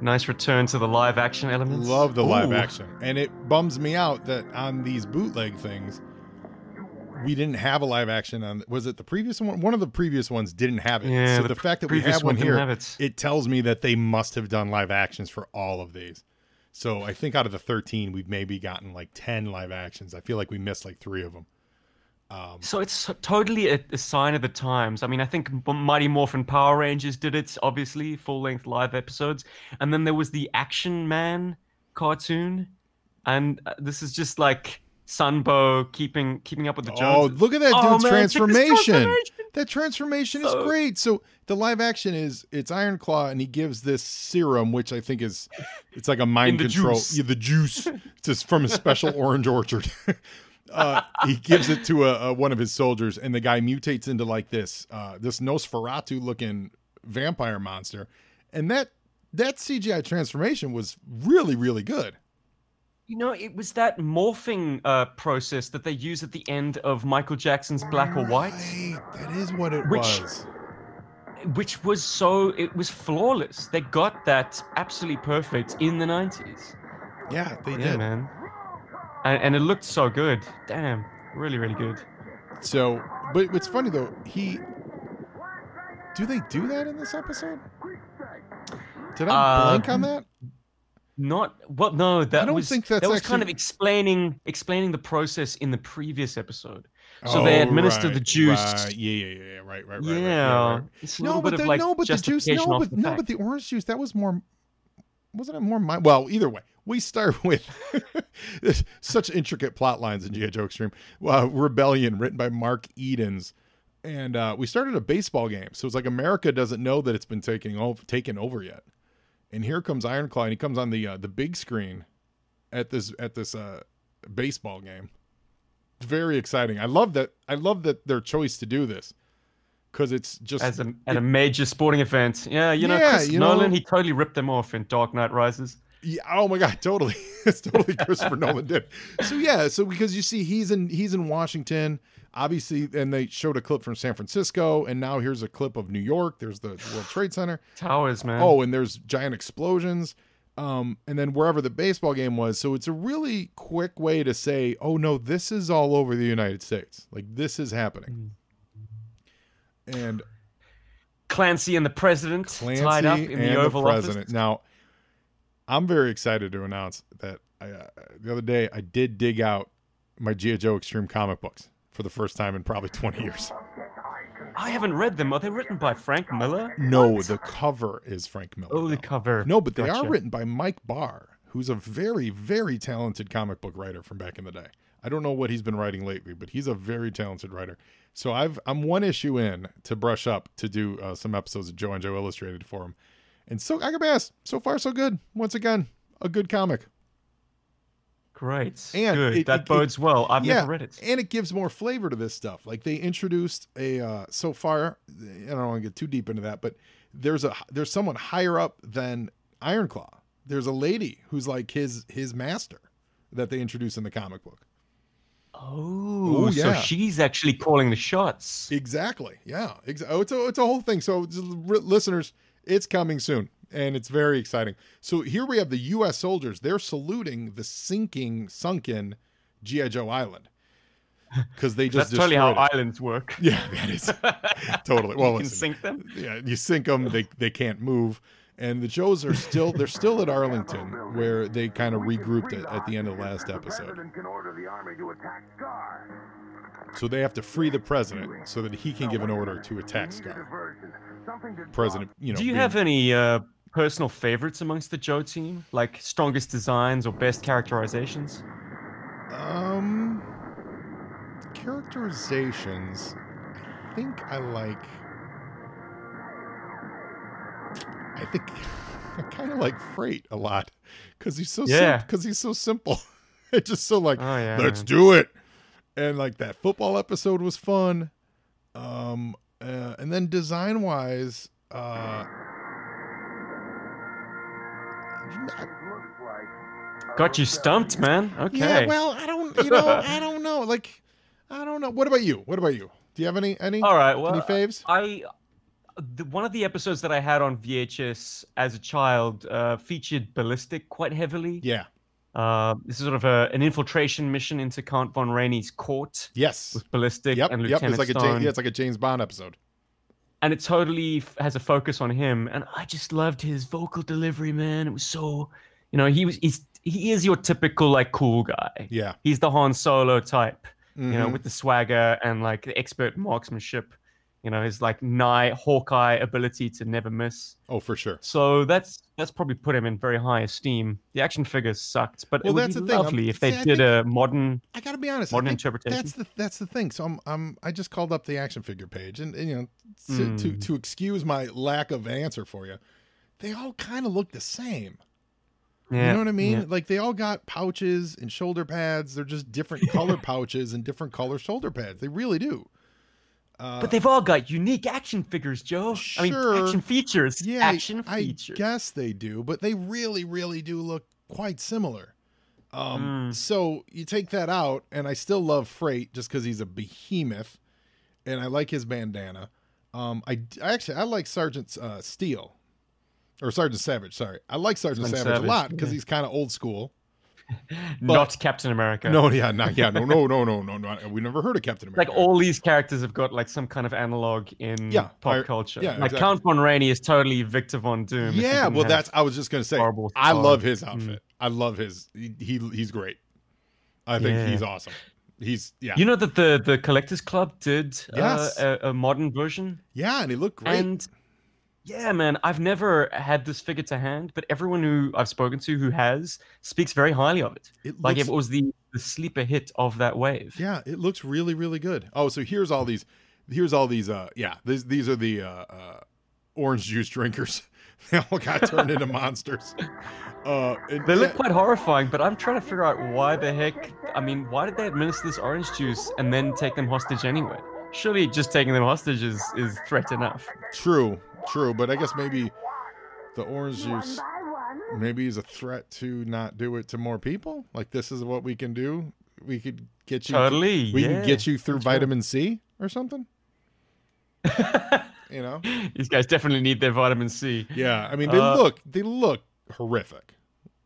Nice return to the live action elements.
Love the live
Ooh.
action. And it bums me out that on these bootleg things, we didn't have a live action on was it the previous one? One of the previous ones didn't have it.
Yeah,
so
the
the, fact that we have one
one
here,
it.
it tells me that they must have done live actions for all of these. So I think out of the 13, we've maybe gotten like 10 live actions. I feel like we missed like three of them. Um,
So it's totally a, a sign of the times. I mean, I think Mighty Morphin Power Rangers did it, obviously, full length live episodes. And then there was the Action Man cartoon. And uh, this is just like Sunbow keeping keeping up with the Joneses.
Oh, look at that
Oh,
dude's
man,
transformation.
transformation.
That transformation is great. So the live action is it's Iron Klaw, and he gives this serum, which I think is it's like a mind control.
juice.
Yeah, the juice it's from a special orange orchard. uh, he gives it to a, a, one of his soldiers, and the guy mutates into like this uh, this Nosferatu looking vampire monster, and that that CGI transformation was really really good.
You know, it was that morphing uh, process that they use at the end of Michael Jackson's Black or White.
Right, that is what it
Which-
was.
which was so it was flawless. They got that absolutely perfect in the nineties.
Yeah, they
Yeah,
did.
man. And, and it looked so good. Damn, really, really good.
So, but what's funny though, he do they do that in this episode? Did I
Uh,
blank on that?
Not well, no. That
don't
was
think that's
that was kind of explaining explaining the process in the previous episode. So they
Oh,
administer the juice.
right. Yeah, yeah, yeah, yeah. Right, right, right. right,
yeah,
right, right. No, but the,
like
no, but the juice. No, but
the
no, but the orange juice. That was more. Wasn't it more my? Well, either way, we start with such intricate plot lines in GI Joe Extreme. Uh, Rebellion, written by Mark Edens, and uh, we started a baseball game. So it's like America doesn't know that it's been taking over, taken over yet. And here comes Iron Klaw, and he comes on the uh, the big screen at this at this uh, baseball game. It's very exciting. I love that. I love that their choice to do this because it's just
as a at a major sporting event. Yeah, you know,
Yeah,
Chris
you know-
Nolan, he totally ripped them off in Dark Knight Rises.
Yeah, oh my god, totally. it's totally Christopher Nolan did. So yeah, so because you see he's in he's in Washington, obviously, and they showed a clip from San Francisco, and now here's a clip of New York. There's the World Trade Center.
Towers, man.
Oh, and there's giant explosions. Um, and then wherever the baseball game was. So it's a really quick way to say, oh no, this is all over the United States. Like this is happening. And
Clancy and the president
Clancy
tied up in the Oval
president.
Office.
Now, I'm very excited to announce that I, uh, the other day I did dig out my GI Joe Extreme comic books for the first time in probably 20 years.
I haven't read them. Are they written by Frank Miller?
No,
What?
the cover is Frank Miller.
oh, the
though.
cover.
No, but they are written by Mike Barr, who's a very, very talented comic book writer from back in the day. I don't know what he's been writing lately, but he's a very talented writer. So I've I'm one issue in to brush up to do uh, some episodes of Joe and Joe Illustrated for him, and so I can be asked. So far, so good. Once again, a good comic.
Great.
And
Good.
it-
that
it- it-
bodes well. I've
yeah,
never read it.
and it gives more flavor to this stuff. Like they introduced a uh, so far. I don't want to get too deep into that, but there's a there's someone higher up than Iron Klaw. There's a lady who's like his his master that they introduce in the comic book.
Oh,
Oh,
so she's actually calling the shots.
Exactly. Yeah. Oh, it's a it's a whole thing. So listeners, it's coming soon, and it's very exciting. So here we have the U.S. soldiers. They're saluting the sinking, sunken GI Joe Island because they just
That's totally how
it.
islands work.
Yeah, that is totally. Well,
you can
listen,
sink them.
yeah, you sink them, they they can't move, and the Joes are still they're still at Arlington where they kind of regrouped at, at the end of the last episode.
can order the army to attack SKAR.
So they have to free the president so that he can give an order to attack SKAR. President, you know.
Do you
being-
have any uh, personal favorites amongst the Joe team? Like strongest designs or best characterizations?
um characterizations? I think I like. I think I kind of like Freight a lot because he's so
Yeah.
because he's so simple. it's just so like
Oh yeah.
let's do it and like that football episode was fun um uh, and then design wise uh
Got you stumped, man. Okay.
yeah well i don't you know i don't know like i don't know what about you what about you do you have any any
All right. Well,
any faves
I the, one of the episodes that I had on VHS as a child uh, featured ballistic quite heavily.
yeah
Uh, this is sort of a, an infiltration mission into Count von Rainey's court
yes.
with ballistic
yep
and
yep
Lieutenant
it's like a
Stone.
James, yeah, it's like a james bond episode.
And it totally f- has a focus on him. And i just loved his vocal delivery man. It was so you know he was he's he is your typical like cool guy.
Yeah.
He's the han solo type you know
Mhm.
with the swagger and like the expert marksmanship you know his like nigh hawkeye ability to never miss
oh for sure
so that's that's probably put him in very high esteem the action figures sucked but
Well,
it would
that's
be
the thing, I'm-
lovely if they
I
did a modern
I gotta be honest.
Modern interpretation.
That's the that's the thing. So I'm I'm I just called up the action figure page, and, and you know to, to
Mm.
to excuse my lack of answer for you, they all kind of look the same.
yeah,
you know what I mean?
yeah.
Like they all got pouches and shoulder pads. They're just different color pouches and different color shoulder pads. They really do. Uh,
but they've all got unique action figures, Joe. I mean, action features.
yeah, I-
action
I,
features.
guess they do, but they really, really do look quite similar. Um,
Mm.
So you take that out, and I still love Freight just because he's a behemoth, and I like his bandana. Um, I, I actually I like Sergeant uh, Steele, or Sergeant Savage. Sorry, I like Sergeant
Sergeant
Savage, a lot because
yeah.
he's kind of old school.
Not Captain America.
No, yeah, not yeah, no, no, no, no, no, no. We never heard of Captain
like all these characters have got like some kind of analog in
Yeah,
pop
I-
culture.
yeah,
like
exactly.
Count von Rainey is totally Victor von Doom.
yeah, well, that's I was just gonna say.
horrible
I love his
Mm.
outfit. I love his. He, he he's great. I think
Yeah.
he's awesome. He's yeah,
You know that the the Collectors Club did
Yes.
uh, a, a modern version,
yeah, and he looked great.
and yeah, man, I've never had this figure to hand, but everyone who I've spoken to who has speaks very highly of it.
it
Like
looks,
it was the the sleeper hit of that wave.
yeah, it looks really really good. Oh, so here's all these. Here's all these. Uh, yeah, these these are the uh, uh, orange juice drinkers. they all got turned into monsters. Uh,
They look
yeah,
quite horrifying, but I'm trying to figure out why the heck. I mean, why did they administer this orange juice and then take them hostage anyway? Surely just taking them hostage is, is threat enough.
true, true, but I guess maybe the orange juice maybe is a threat to not do it to more people. Like this is what we can do. We could get you.
Totally.
we
yeah.
can get you through
That's
vitamin C or something. You know?
These guys definitely need their vitamin C.
Yeah. I mean, they
Uh,
look they look horrific.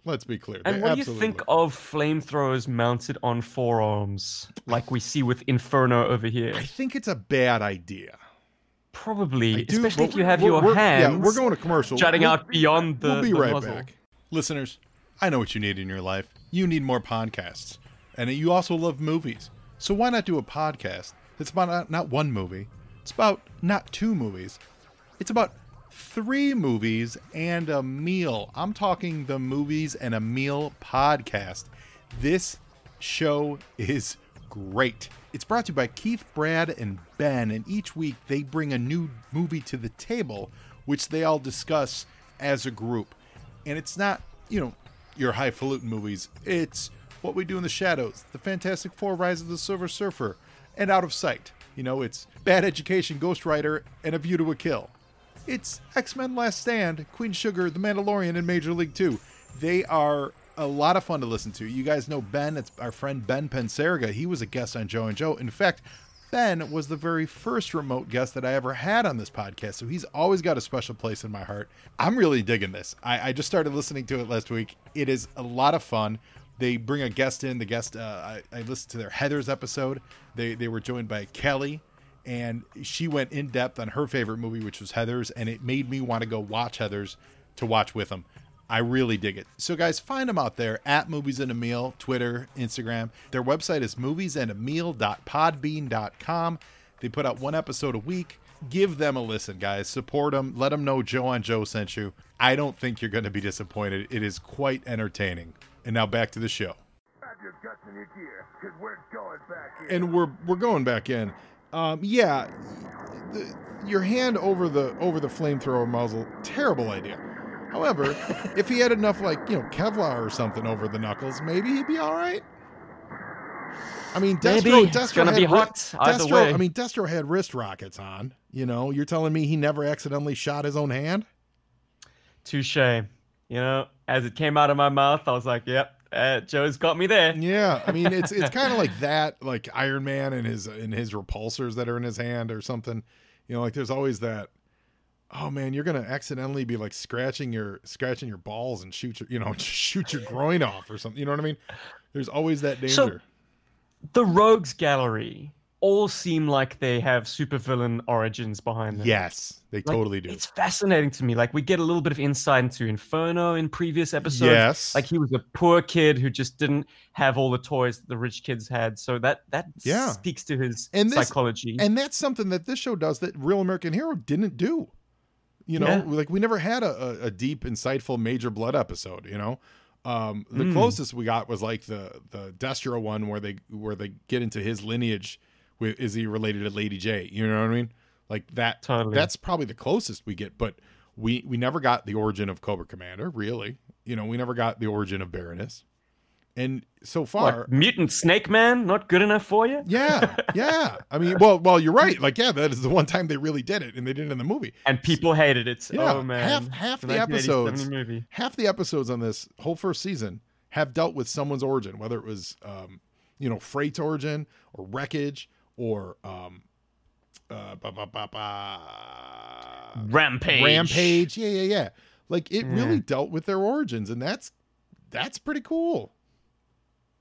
Let's be clear.
And
They
what do you think
look-
of flamethrowers mounted on forearms, like we see with Inferno over here?
I think it's a bad idea.
Probably,
do,
especially if you have your
we're-
hands
Yeah, we're going to commercial.
jutting
We'll-
out beyond the.
we'll be
the
right
muzzle.
back. Listeners, I know what you need in your life. You need more podcasts. And you also love movies. So why not do a podcast that's about not, not one movie, it's about not two movies, it's about three movies and a meal. I'm talking the Movies and a Meal podcast. This show is great. It's brought to you by Keith, Brad, and Ben, and each week they bring a new movie to the table, which they all discuss as a group. And it's not, you know, your highfalutin movies. It's What We Do in the Shadows, The Fantastic Four Rise of the Silver Surfer, and Out of Sight. You know, it's Bad Education, Ghost Rider, and A View to a Kill. It's X Men Last Stand, Queen Sugar, The Mandalorian, and Major League 2. They are a lot of fun to listen to. You guys know Ben, it's our friend Ben Penseriga. He was a guest on Joe and Joe. In fact, Ben was the very first remote guest that I ever had on this podcast, so he's always got a special place in my heart. I'm really digging this. I, I just started listening to it last week. It is a lot of fun. They bring a guest in. The guest, uh, I, I listened to their Heather's episode. They they were joined by Kelly, and she went in depth on her favorite movie, which was Heather's, and it made me want to go watch Heather's to watch with them. I really dig it. So, guys, find them out there at Movies and a Meal, Twitter, Instagram. Their website is moviesandameal.podbean.com. They put out one episode a week. Give them a listen, guys. Support them. Let them know Joe on Joe sent you. I don't think you're going to be disappointed. It is quite entertaining. And now back to the show.
Have your guts in your gear, we're going back in.
and we're we're going back in. Um, yeah, the, your hand over the over the flamethrower muzzle, terrible idea. However, if he had enough like you know Kevlar or something over the knuckles, maybe he'd be all right. I mean, Destro,
Maybe.
Destro
It's gonna
had
be
ri-
hot either
Destro,
way.
I mean, Destro had wrist rockets on. You know, you're telling me he never accidentally shot his own hand?
Touche. You know, as it came out of my mouth, I was like, "Yep, uh, Joe's got me there."
Yeah, I mean it's it's kind of like that, like Iron Man and his and his repulsors that are in his hand or something. You know, like there's always that. Oh man, you're gonna accidentally be like scratching your scratching your balls and shoot your you know shoot your groin off or something. You know what I mean? There's always that danger.
So- The Rogues Gallery all seem like they have supervillain origins behind them.
yes, they
Like,
totally do.
It's fascinating to me. Like we get a little bit of insight into Inferno in previous episodes.
Yes,
Like he was a poor kid who just didn't have all the toys that the rich kids had. So that that
Yeah.
speaks to his
And this-
psychology.
and that's something that this show does that Real American Hero didn't do. You know,
Yeah.
like we never had a, a, deep, insightful Major Blood episode. You know, um, the
Mm.
closest we got was like the the Destro one where they where they get into his lineage. With is he related to Lady Jaye? You know what I mean? Like that.
Totally.
That's probably the closest we get, but we we never got the origin of Cobra Commander. Really, you know, we never got the origin of Baroness. And so far,
What, mutant Snake Man, not good enough for you?
yeah, yeah. I mean, well, well, you're right. Like, yeah, that is the one time they really did it, and they did it in the movie.
And people hated it.
Yeah,
oh man,
half half
The
the episodes,
Movie.
half the episodes on this whole first season have dealt with someone's origin, whether it was, um, you know, Freight's origin or wreckage or um, uh, ba, ba, ba, ba,
Rampage.
rampage. Yeah, yeah, yeah. Like it
Yeah.
really dealt with their origins, and that's that's pretty cool.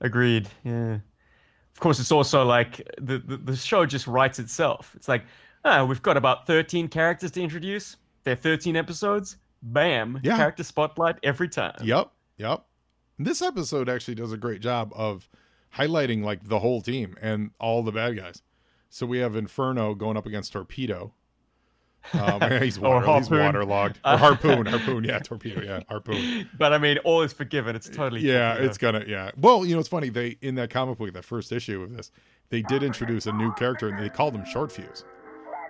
Agreed. Yeah. Of course, it's also like the, the, the show just writes itself. It's like, ah, we've got about 13 characters to introduce. They're 13 episodes. Bam.
Yeah.
Character spotlight every time.
Yep, yep. This episode actually does a great job of highlighting like the whole team and all the bad guys. So we have Inferno going up against Torpedo. Um, he's,
Or
water, he's waterlogged. Or harpoon, harpoon, yeah, torpedo, yeah, harpoon.
But I mean, all is forgiven. It's totally.
Yeah,
Torpedo.
it's gonna, yeah. Well, you know, it's funny. They in that comic book, that first issue of this, they did introduce a new character, and they called him Short Fuse.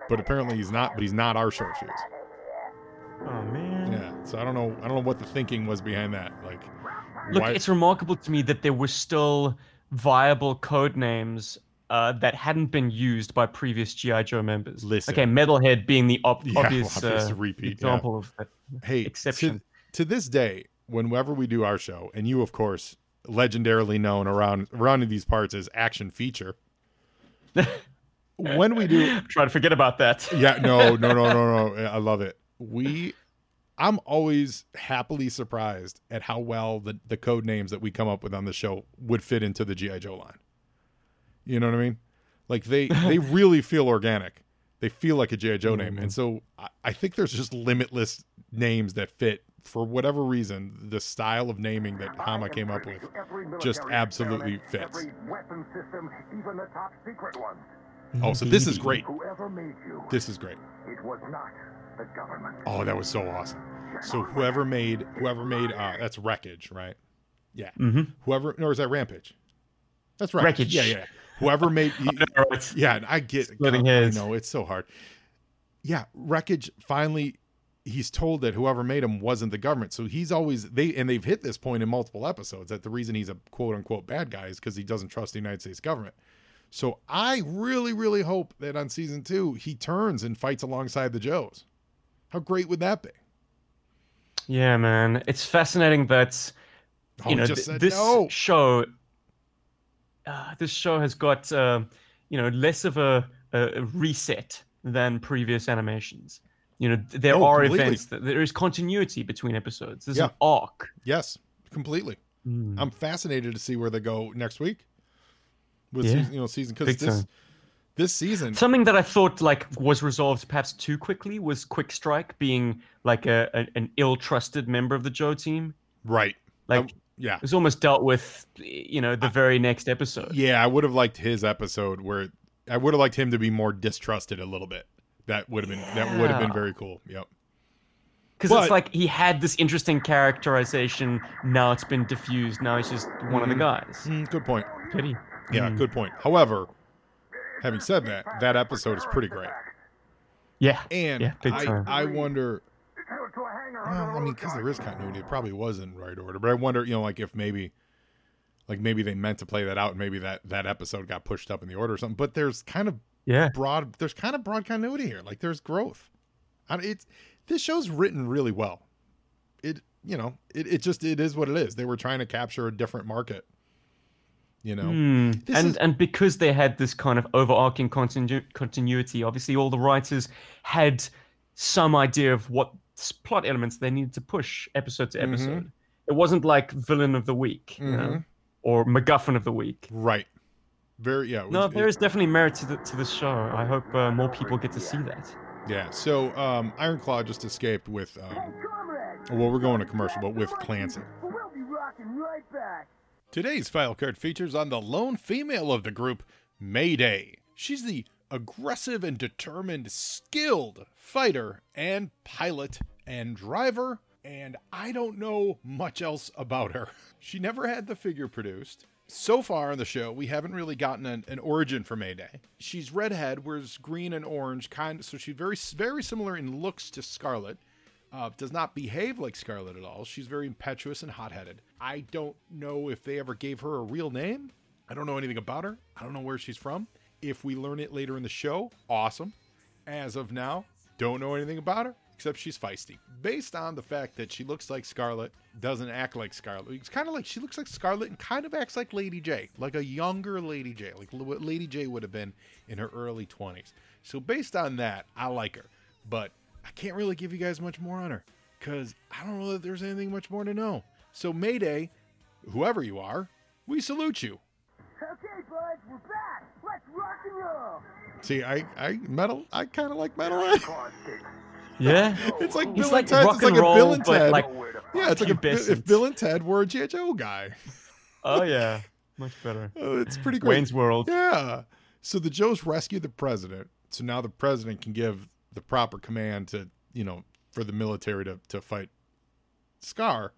But apparently, he's not. But he's not our Short Fuse.
Oh, man.
Yeah. So I don't know. I don't know what the thinking was behind that. Like,
Look,
why-
it's remarkable to me that there were still viable code names uh, that hadn't been used by previous GI Joe members.
Listen.
Okay, Metalhead being the ob-
Yeah,
obvious,
obvious
uh,
repeat, yeah.
example of that.
hey,
exception.
To, to this day, whenever we do our show, and you, of course, legendarily known around around in these parts as action feature. when we do,
Try to forget about that.
yeah, no, no, no, no, no, I love it. We, I'm always happily surprised at how well the the code names that we come up with on the show would fit into the GI Joe line. You know what I mean? Like they they really feel organic. They feel like a GI Joe name, and so I, I think there's just limitless names that fit for whatever reason. The style of naming that Hama came up with. just absolutely fits.
Weapon system, even the top secret ones.
Oh, so this is great.
Whoever made you,
This is great.
it was not the government.
Oh, that was so awesome. So whoever made whoever made uh that's wreckage, right? Yeah.
Mm-hmm.
Whoever or is that rampage? That's right.
Wreckage.
Yeah, yeah. Whoever made
Right.
Yeah, and I get
Splitting
God,
hairs.
I know it's so hard. Yeah, wreckage finally he's told that whoever made him wasn't the government. So he's always they and they've hit this point in multiple episodes that the reason he's a quote unquote bad guy is because he doesn't trust the United States government. So I really, really hope that on season two he turns and fights alongside the Joes. How great would that be?
Yeah, man. It's fascinating that
Oh,
you know
just
th- this
no.
show. Uh, this show has got uh, you know less of a, a reset than previous animations. You know, there
Oh,
are
completely.
events. That, there is continuity between episodes. There's
Yeah.
an arc.
Yes, completely.
Mm.
I'm fascinated to see where they go next week with
Yeah.
season, you know season because this
time.
this season
Something that I thought like was resolved perhaps too quickly was Quick Strike being like a, a an ill-trusted member of the Joe team.
right
Like
yeah
it was almost dealt with, you know, the very next episode.
yeah I would have liked his episode where I would have liked him to be more distrusted a little bit. That would have been that would have been very cool. Yep.
Because it's like he had this interesting characterization. Now it's been diffused. Now he's just one of the
Mhm.
guys.
Mm, good point.
Pity.
Yeah,
Mm.
good point. However, having said that, that episode is pretty great.
Yeah.
And
Yeah,
I. I wonder
to a hangar
Well,
under
I mean, because there is continuity, it probably was in right order. But I wonder, you know, like if maybe, like maybe they meant to play that out, and maybe that that episode got pushed up in the order or something. But there's kind of
Yeah.
broad, there's kind of broad continuity here. Like there's growth. I, it's this show's written really well. It, you know, it, it just it is what it is. They were trying to capture a different market. You know.
Hmm.
This
And
is-
and because they had this kind of overarching continu- continuity, obviously all the writers had some idea of what s- plot elements they needed to push episode to
Mhm.
episode. It wasn't like villain of the week, you know,
Mhm.
or MacGuffin of the week.
right? Very yeah. it
No,
was-
there
it-
is definitely merit to, the, to this show. I hope uh, more people get to see that.
Yeah. So um, Iron Klaw just escaped with. Um, well, we're going to commercial, but with Clancy.
we'll be rocking right back.
Today's file card features on the lone female of the group, Mayday. She's the aggressive and determined, skilled fighter and pilot and driver, and I don't know much else about her. She never had the figure produced. So far on the show, we haven't really gotten an, an origin for Mayday. She's redhead, whereas green and orange kind of, so she's very very similar in looks to Scarlett uh, does not behave like Scarlett at all. She's very impetuous and hot headed. I don't know if they ever gave her a real name. I don't know anything about her. I don't know where she's from. If we learn it later in the show, awesome. As of now, don't know anything about her except she's feisty. Based on the fact that she looks like Scarlett, doesn't act like Scarlett. It's kind of like she looks like Scarlett and kind of acts like Lady Jaye, like a younger Lady Jaye, like what Lady Jaye would have been in her early 20s. So based on that, I like her. But I can't really give you guys much more on her because I don't know that there's anything much more to know. So Mayday, whoever you are, we salute you.
Okay, bud, we're back. Let's rock and roll.
See, I, I metal, I kind of like metal.
Yeah.
it's like
He's
Bill
like
and It's like
and
a Bill
roll,
and Ted.
like
yeah, it's like a, if Bill and Ted were a G.I. Joe guy.
Oh yeah, much better.
Oh, it's pretty great.
Wayne's World.
Yeah. So the Joes rescue the president. So now the president can give the proper command to, you know, for the military to, to fight SKAR.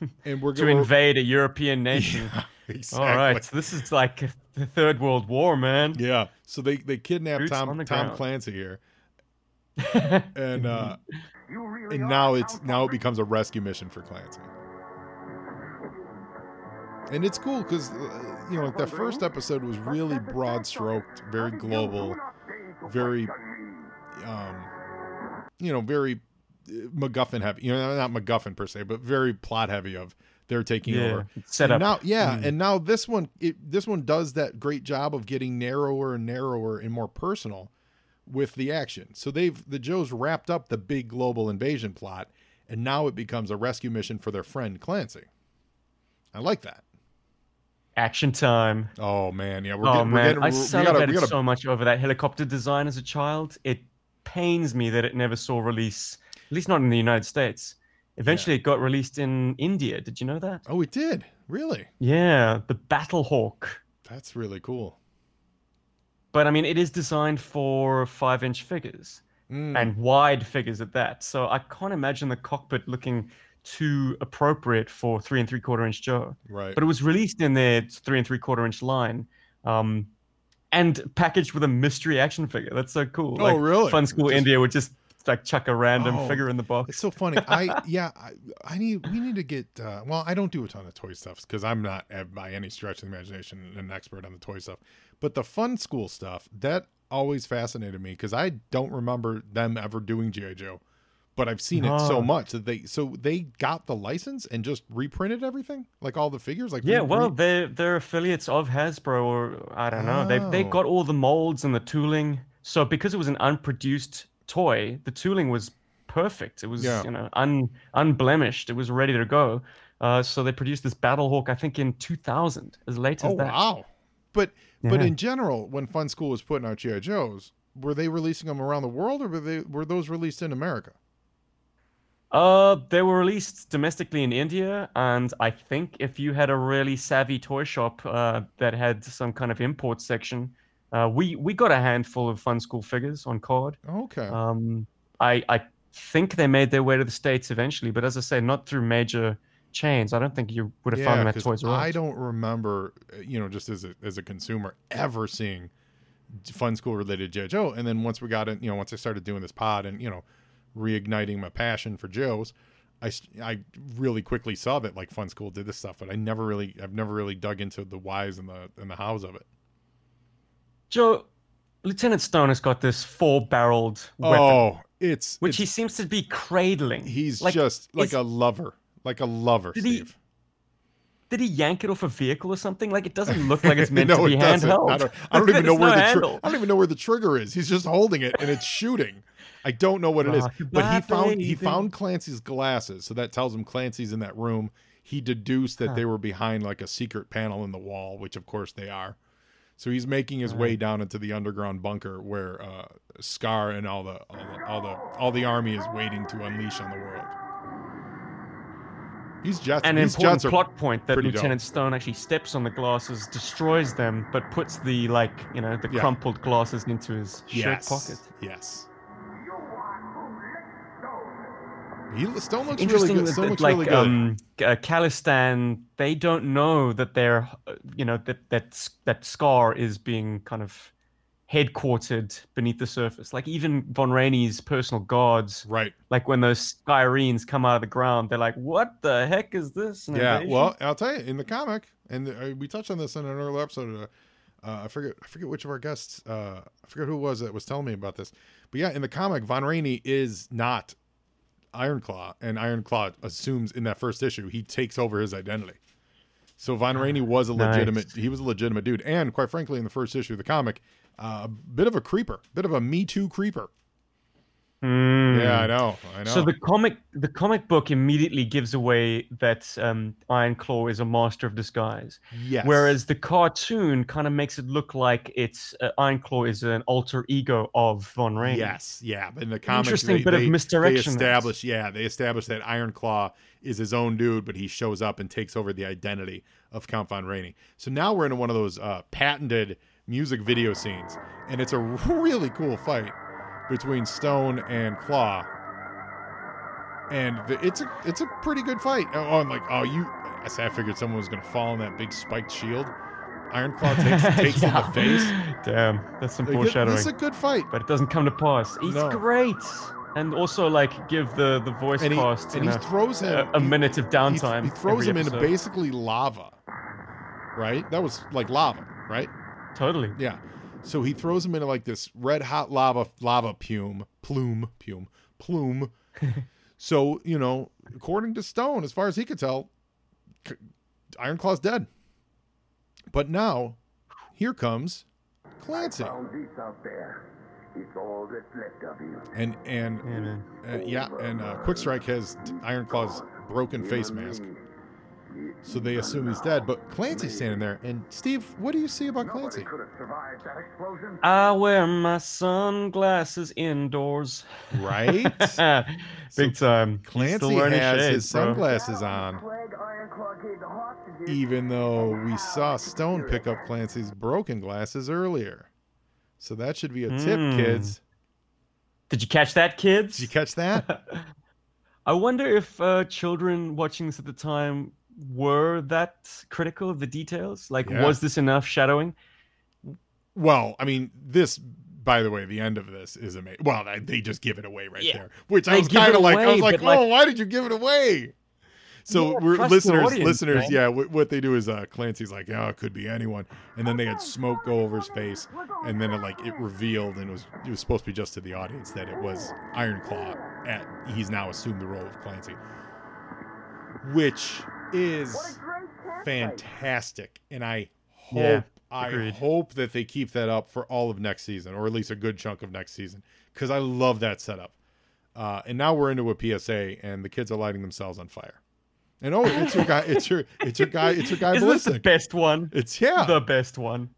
And we're going To
invade a European nation.
Exactly.
All right, so this is like the Third World War, man.
Yeah. So they they kidnap
Boots
Tom
the
Tom
ground.
Clancy here, and uh,
really
and now it's
town
now it becomes a rescue mission for Clancy. And it's cool because you know like the first episode was really broad stroked, very global, very um, you know, very uh, MacGuffin heavy. You know, not MacGuffin per se, but very plot heavy. Of they're taking
yeah,
over.
set up.
now, yeah,
Mm.
and now this one, it, this one does that great job of getting narrower and narrower and more personal with the action. So they've the Joes wrapped up the big global invasion plot, and now it becomes a rescue mission for their friend Clancy. I like that.
Action time.
Oh man, yeah, we're
oh
getting, we're
man,
getting,
I
we're-
celebrated
we gotta,
so much over that helicopter design as a child. It pains me that it never saw release, at least not in the United States. Eventually, it got released in India. Did you know that?
Oh, it did really.
Yeah, the Battle Hawk.
That's really cool.
But I mean, it is designed for five-inch figures
Mm,
and wide figures at that. So I can't imagine the cockpit looking too appropriate for three and three-quarter inch Joe.
right.
but it was released in their three and three quarter inch line um and packaged with a mystery action figure that's so cool
oh,
like
really?
Funskool
Just-
india would just like chuck a random
Oh,
figure in the box.
It's so funny. I yeah, I, I need we need to get. Uh, well, I don't do a ton of toy stuff because I'm not by any stretch of the imagination an expert on the toy stuff. But the Funskool stuff that always fascinated me because I don't remember them ever doing GI Joe, but I've seen it so much that they so they got the license and just reprinted everything like all the figures. Like
Yeah,
re-
well, they're they're affiliates of Hasbro, or I don't know. They've they
Oh.
got all the molds and the tooling. So because it was an unproduced toy, the tooling was perfect. It was
Yeah.
you know un unblemished. It was ready to go. Uh, so they produced this Battlehawk, I think, in 2000, as late as
oh
that.
wow. But but in general, when Funskool was putting out GI Joes, were they releasing them around the world or were they were those released in America?
Uh, they were released domestically in India, and I think if you had a really savvy toy shop uh, that had some kind of import section, uh, we we got a handful of Funskool figures on card.
Okay.
Um, I I think they made their way to the states eventually, but as I say, not through major chains. I don't think you would have found them at Toys R Us.
I don't remember, uh, you know, just as a as a consumer, ever seeing Funskool related GI Joe. And then once we got in, you know, once I started doing this pod and you know, reigniting my passion for Joes, I, I really quickly saw that like Funskool did this stuff, but I never really I've never really dug into the whys and the and the hows of it.
Joe, Lieutenant Stone has got this four-barreled weapon,
Oh, it's
which he seems to be cradling.
he's
like,
just like
is-
a lover, like a lover,
Did he- Did he yank it off a vehicle or something? Like it doesn't look like it's meant
no,
to be handheld.
I don't, I don't even know where
no
the tri- I don't even know where the trigger is. He's just holding it and it's shooting. I don't know what it is.
Ah,
But he found he found Clancy's glasses, so that tells him Clancy's in that room. He deduced that
Huh.
they were behind like a secret panel in the wall, which of course they are. So he's making his way down into the underground bunker where uh, SKAR and all the all the all the all the army is waiting to unleash on the world. These jets,
An
these
important
jets are
plot point that
pretty dope.
Lieutenant Stone actually steps on the glasses, destroys them, but puts the like you know the
Yeah.
crumpled glasses into his shirt pocket.
yes. He, Stone looks really
Interesting
good. Stone
that,
looks
like
really good.
um, uh, Khalistan, they don't know that they're uh, you know that that that SKAR is being kind of headquartered beneath the surface. Like even Von Rainey's personal guards,
right.
like when those Skyrenes come out of the ground, they're like, "What the heck is this?"
Yeah.
invasion?"
Well, I'll tell you, in the comic, and uh, we touched on this in an earlier episode. Uh, uh, I forget, I forget which of our guests. Uh, I forget who it was that was telling me about this. But yeah, in the comic, Von Rainey is not Iron Klaw, and Iron Klaw assumes in that first issue he takes over his identity. So Von Rainey was a
Nice.
legitimate. He was a legitimate dude, and quite frankly, in the first issue of the comic, uh, a bit of a creeper, bit of a Me Too creeper.
Hmm.
Yeah, I know. I know.
So the comic, the comic book immediately gives away that um, Iron Klaw is a master of disguise,
yes.
whereas the cartoon kind of makes it look like it's uh, Iron Klaw is an alter ego of Von Rainey.
Yes, yeah. But in the comics,
Interesting
they,
bit of
they-
misdirection
They establish, yeah, they establish that Iron Klaw is his own dude, but he shows up and takes over the identity of Count Von Rainey. So now we're in one of those uh, patented music video scenes, and it's a really cool fight between Stone and Claw. And the, it's a it's a pretty good fight. Oh, oh I'm like, oh, you. I said I figured someone was gonna fall on that big spiked shield. Iron Klaw takes takes in the face.
Damn, that's some
Like, it-
foreshadowing.
This is a good fight.
but it doesn't come to pass. He's
No.
great, and also like give the the voice
and he,
cast
and he
know,
throws him
a, a
he-
minute of downtime.
he throws
every
him into basically lava right that was like lava right
Totally.
yeah so he throws him into like this red hot lava lava plume plume plume plume so you know according to stone as far as he could tell C- Iron Klaw's dead but now here comes clancy
Found this out there. It's all that's left of you.
and and
Yeah, man.
uh, yeah and uh, quick strike has Iron Klaw's broken face mask So they assume he's dead, but Clancy's standing there. And Steve, what do you see about
Nobody
Clancy?
could have survived that explosion.
I wear my sunglasses indoors.
Right?
Big time.
Clancy
still wearing
has
shades,
his
bro.
sunglasses on,
Flag Iron Klaw gave the hostages.
even though we saw Stone pick up Clancy's broken glasses earlier. So that should be a tip,
Hmm.
kids.
Did you catch that, kids?
Did you catch that?
I wonder if uh, children watching this at the time were that critical of the details. Like,
Yeah.
was this enough shadowing?
well, I mean, this by the way, the end of this is amazing. Well, they- they just give it away right
Yeah.
there, which I was kind of like, I was like,
but, like-
oh, why did you give it away? So
Yeah,
we're listeners,
audience,
listeners, yeah. What, what they do is uh, Clancy's like, yeah, it could be anyone, and then they had smoke go over his face, and then it like it revealed, and it was it was supposed to be just to the audience that it was Iron Klaw. At he's now assumed the role of Clancy, which is fantastic, and I hope
Yeah,
I hope that they keep that up for all of next season, or at least a good chunk of next season, because I love that setup. Uh, and now we're into a PSA, and the kids are lighting themselves on fire. And oh, it's your guy, it's your, it's your guy, it's your guy
Isn't this the best one?
It's yeah,
The best one.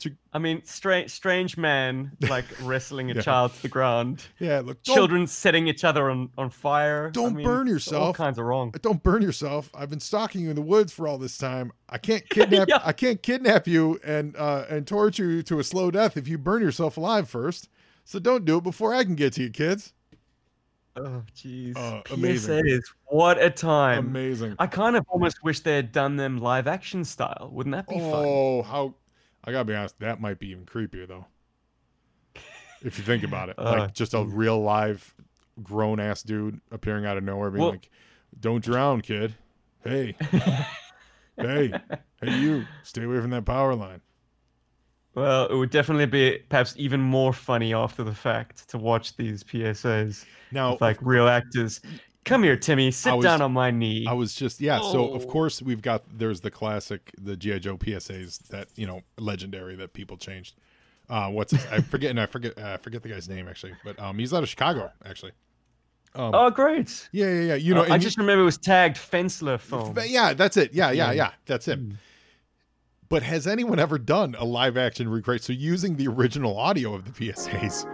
To-
I mean, strange, strange man like wrestling a
Yeah.
child to the ground.
yeah. Look,
Children setting each other on, on fire.
Don't
mean,
burn
it's All
yourself.
kinds of wrong.
don't burn yourself. I've been stalking you in the woods for all this time. I can't kidnap,
Yeah.
I can't kidnap you and uh, and torture you to a slow death if you burn yourself alive first. So don't do it before I can get to you, kids.
Oh, jeez.
Uh, amazing.
PSAs. What a time.
Amazing.
I kind of almost wish they had done them live action style. Wouldn't that be fun?
Oh, how I gotta be honest, that might be even creepier though. If you think about it,
Uh,
like just a real live grown ass dude appearing out of nowhere, being
Well-
like, "Don't drown, kid. Hey, hey, hey, you, stay away from that power line."
Well, it would definitely be perhaps even more funny after the fact to watch these PSAs
Now,
with like real actors. Come here, Timmy. Sit
was-
down on my knee.
I was just yeah. So of
Oh.
course we've got there's the classic the GI Joe PSAs that you know legendary that people changed. Uh, what's his, I forget and I forget uh, I forget the guy's name actually, but um, he's out of Chicago actually. Um,
oh, great.
yeah, yeah, yeah. You know,
Uh, I
and
just remember it was tagged Fensler film.
But yeah, that's it. Yeah, yeah,
Yeah.
yeah. That's it.
Mm.
But has anyone ever done a live action recreate? So using the original audio of the PSAs,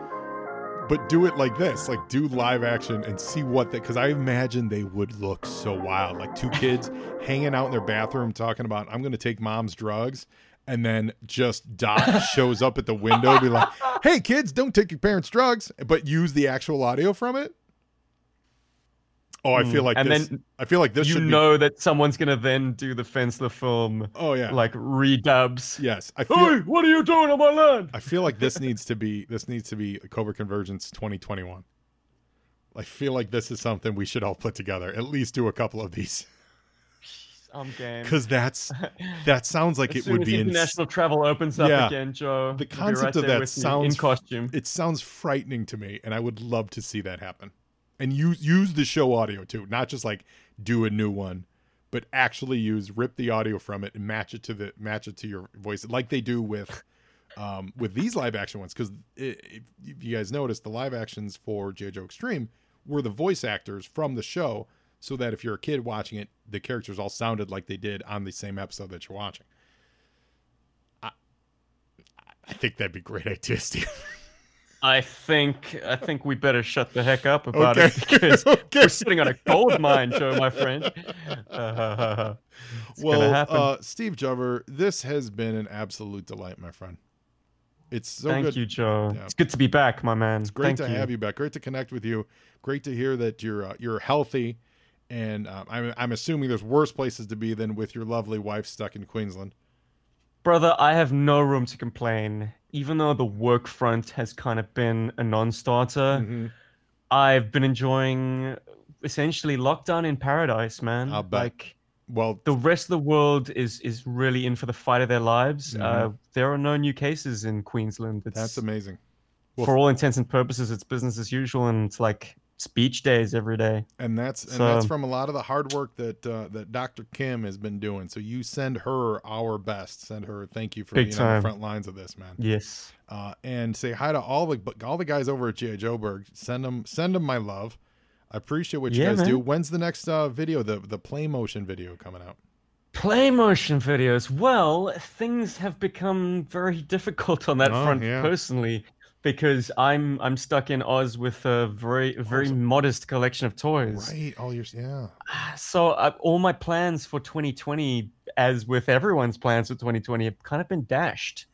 but do it like this, like do live action and see what that. Because I imagine they would look so wild, like two kids hanging out in their bathroom talking about, "I'm going to take mom's drugs." And then just Doc shows up at the window, be like, "Hey kids, don't take your parents' drugs," but use the actual audio from it. Oh, I feel
Mm,
like
and
this.
then
I feel like this
you
should be
know that someone's gonna then do the Fensler film
Oh yeah.
like redubs.
yes. I feel
Hey, what are you doing on my land?
I feel like this needs to be this needs to be Cobra Convergence 2021. I feel like this is something we should all put together. At least do a couple of these
I'm game.
cuz that's that sounds like it would be ins-
international travel opens up
Yeah.
again, Joe.
The
we'll
concept
right
of that sounds
in costume.
it sounds frightening to me and I would love to see that happen. And use use the show audio too, not just like do a new one, but actually use rip the audio from it and match it to the match it to your voice like they do with um, with these live action ones because if you guys notice the live actions for J. Joe Extreme were the voice actors from the show so that if you're a kid watching it the characters all sounded like they did on the same episode that you're watching I, I think that'd be great idea Steve
I think I think we better shut the heck up about
Okay.
it because
Okay.
we're sitting on a gold mine, Joe, my friend. Uh, it's
well uh, Steve Jubber this has been an absolute delight my friend it's so
Thank
good
you, Joe.
Yeah.
It's good to be back, my man.
It's great
Thank
to have you back. Great to connect with you. Great to hear that you're uh, you're healthy, and um, I'm I'm assuming there's worse places to be than with your lovely wife stuck in Queensland.
Brother, I have no room to complain. Even though the work front has kind of been a non-starter,
Mhm.
I've been enjoying essentially lockdown in paradise, man.
I'll bet.
Like
Well,
the rest of the world is is really in for the fight of their lives. Uh, there are no new cases in Queensland. It's,
Mm-hmm. that's amazing. well,
for all intents and purposes, it's business as usual, and it's like speech days every day.
And that's and that's from a lot of the hard work that uh, that Dr. Kim has been doing. So you send her our best. Send her thank you for
Big
being on the front lines of this, man.
Yes.
Uh, and say hi to all the all the guys over at GI Joburg. Send them send them my love. I appreciate what you
Yeah,
guys
man.
do. When's the next uh, video? The the play motion video coming out?
Play motion videos. Well, things have become very difficult on that
Oh,
front
yeah.
personally because I'm I'm stuck in Oz with a very very
Awesome.
modest collection of toys.
Right. All your yeah.
So uh, all my plans for 2020, as with everyone's plans for 2020, have kind of been dashed.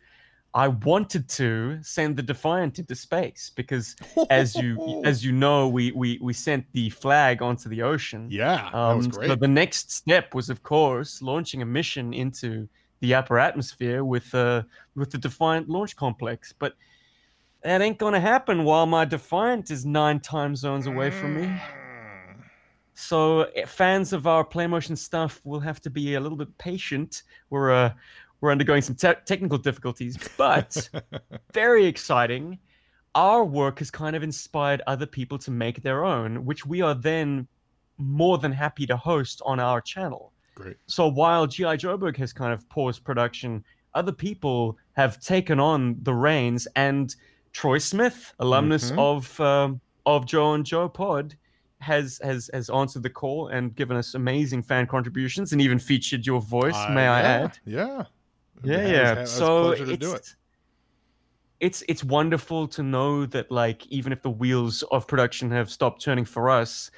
I wanted to send the Defiant into space because, as you as you know, we we we sent the flag onto the ocean.
Yeah, that was
Um,
great.
So the next step was, of course, launching a mission into the upper atmosphere with uh, with the Defiant launch complex. But that ain't gonna happen while my Defiant is nine time zones away from me. So eh, fans of our PlayMotion stuff will have to be a little bit patient. We're uh, we're undergoing some te- technical difficulties, but very exciting. Our work has kind of inspired other people to make their own, which we are then more than happy to host on our channel.
Great.
So while GI Joburg has kind of paused production, other people have taken on the reins, and Troy Smith, alumnus
Mhm.
of um, of Joe and Joe Pod, has has has answered the call and given us amazing fan contributions, and even featured your voice.
Uh,
may I add?
Yeah.
Yeah, yeah.
a
So it's,
it.
it's it's wonderful to know that like even if the wheels of production have stopped turning for us,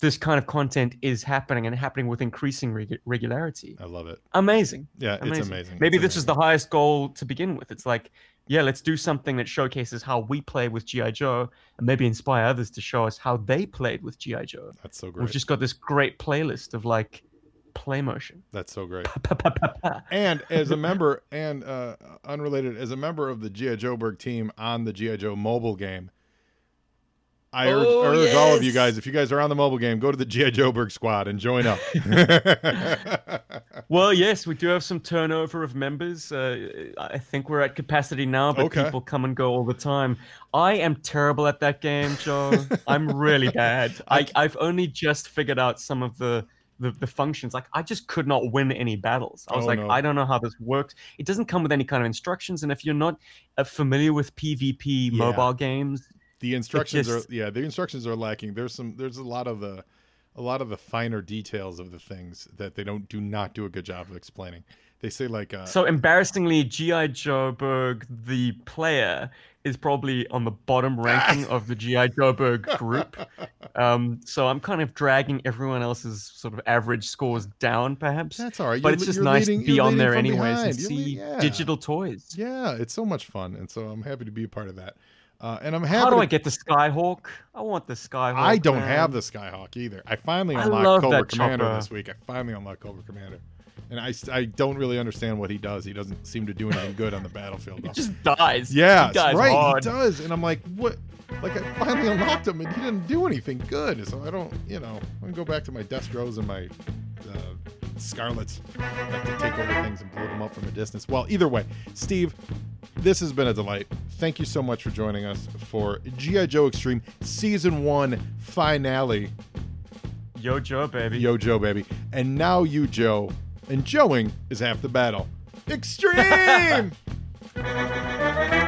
this kind of content is happening and happening with increasing regu- regularity.
I love it.
Amazing.
Yeah, it's
amazing.
amazing.
Maybe
It's
this is the highest goal to begin with. It's like, yeah, let's do something that showcases how we play with GI Joe, and maybe inspire others to show us how they played with GI Joe.
That's so great.
We've just got this great playlist of like play motion.
That's so great. and as a member, and uh, unrelated, as a member of the GI Joburg team on the GI Joe mobile game, I urge,
Oh,
urge all of you guys, if you guys are on the mobile game, go to the GI Joburg squad and join up.
Well, yes, we do have some turnover of members. Uh, I think we're at capacity now, but
Okay.
people come and go all the time. I am terrible at that game, Joe. I'm really bad. I, I've only just figured out some of the, the, the functions. Like, I just could not win any battles. I was
Oh,
like,
no.
I don't know how this works. It doesn't come with any kind of instructions. And if you're not uh, familiar with PvP
Yeah.
mobile games,
the instructions
just-
are yeah, the instructions are lacking. There's some there's a lot of the a lot of the finer details of the things that they don't do not do a good job of explaining. They say like uh,
So embarrassingly, GI Joburg, the player, is probably on the bottom ranking of the GI Joburg group. Um, so I'm kind of dragging everyone else's sort of average scores down, perhaps.
that's all right.
but
You're
it's just nice
leading-
to be on there anyways
behind.
and
You're
see
le- yeah.
digital toys.
Yeah, it's so much fun, and so I'm happy to be a part of that. Uh, and I'm happy.
How do
to-
I get the Skyhawk? I want the Skyhawk.
I don't
man.
have the Skyhawk either. I finally unlocked
love
Cobra Commander
chopper.
this week. I finally unlocked Cobra Commander, and I, I don't really understand what he does. He doesn't seem to do anything good on the battlefield.
He just dies.
yeah,
he dies
right.
hard.
He does, and I'm like, what? Like I finally unlocked him, and he didn't do anything good. So I don't, you know, I'm gonna go back to my Destros and my uh, Scarletts like to take over things and blow them up from a distance. Well, either way, Steve, this has been a delight. Thank you so much for joining us for GI Joe Extreme Season One finale.
Yo, Joe, baby.
Yo, Joe, baby, and now you, Joe, and Joeing is half the battle. Extreme.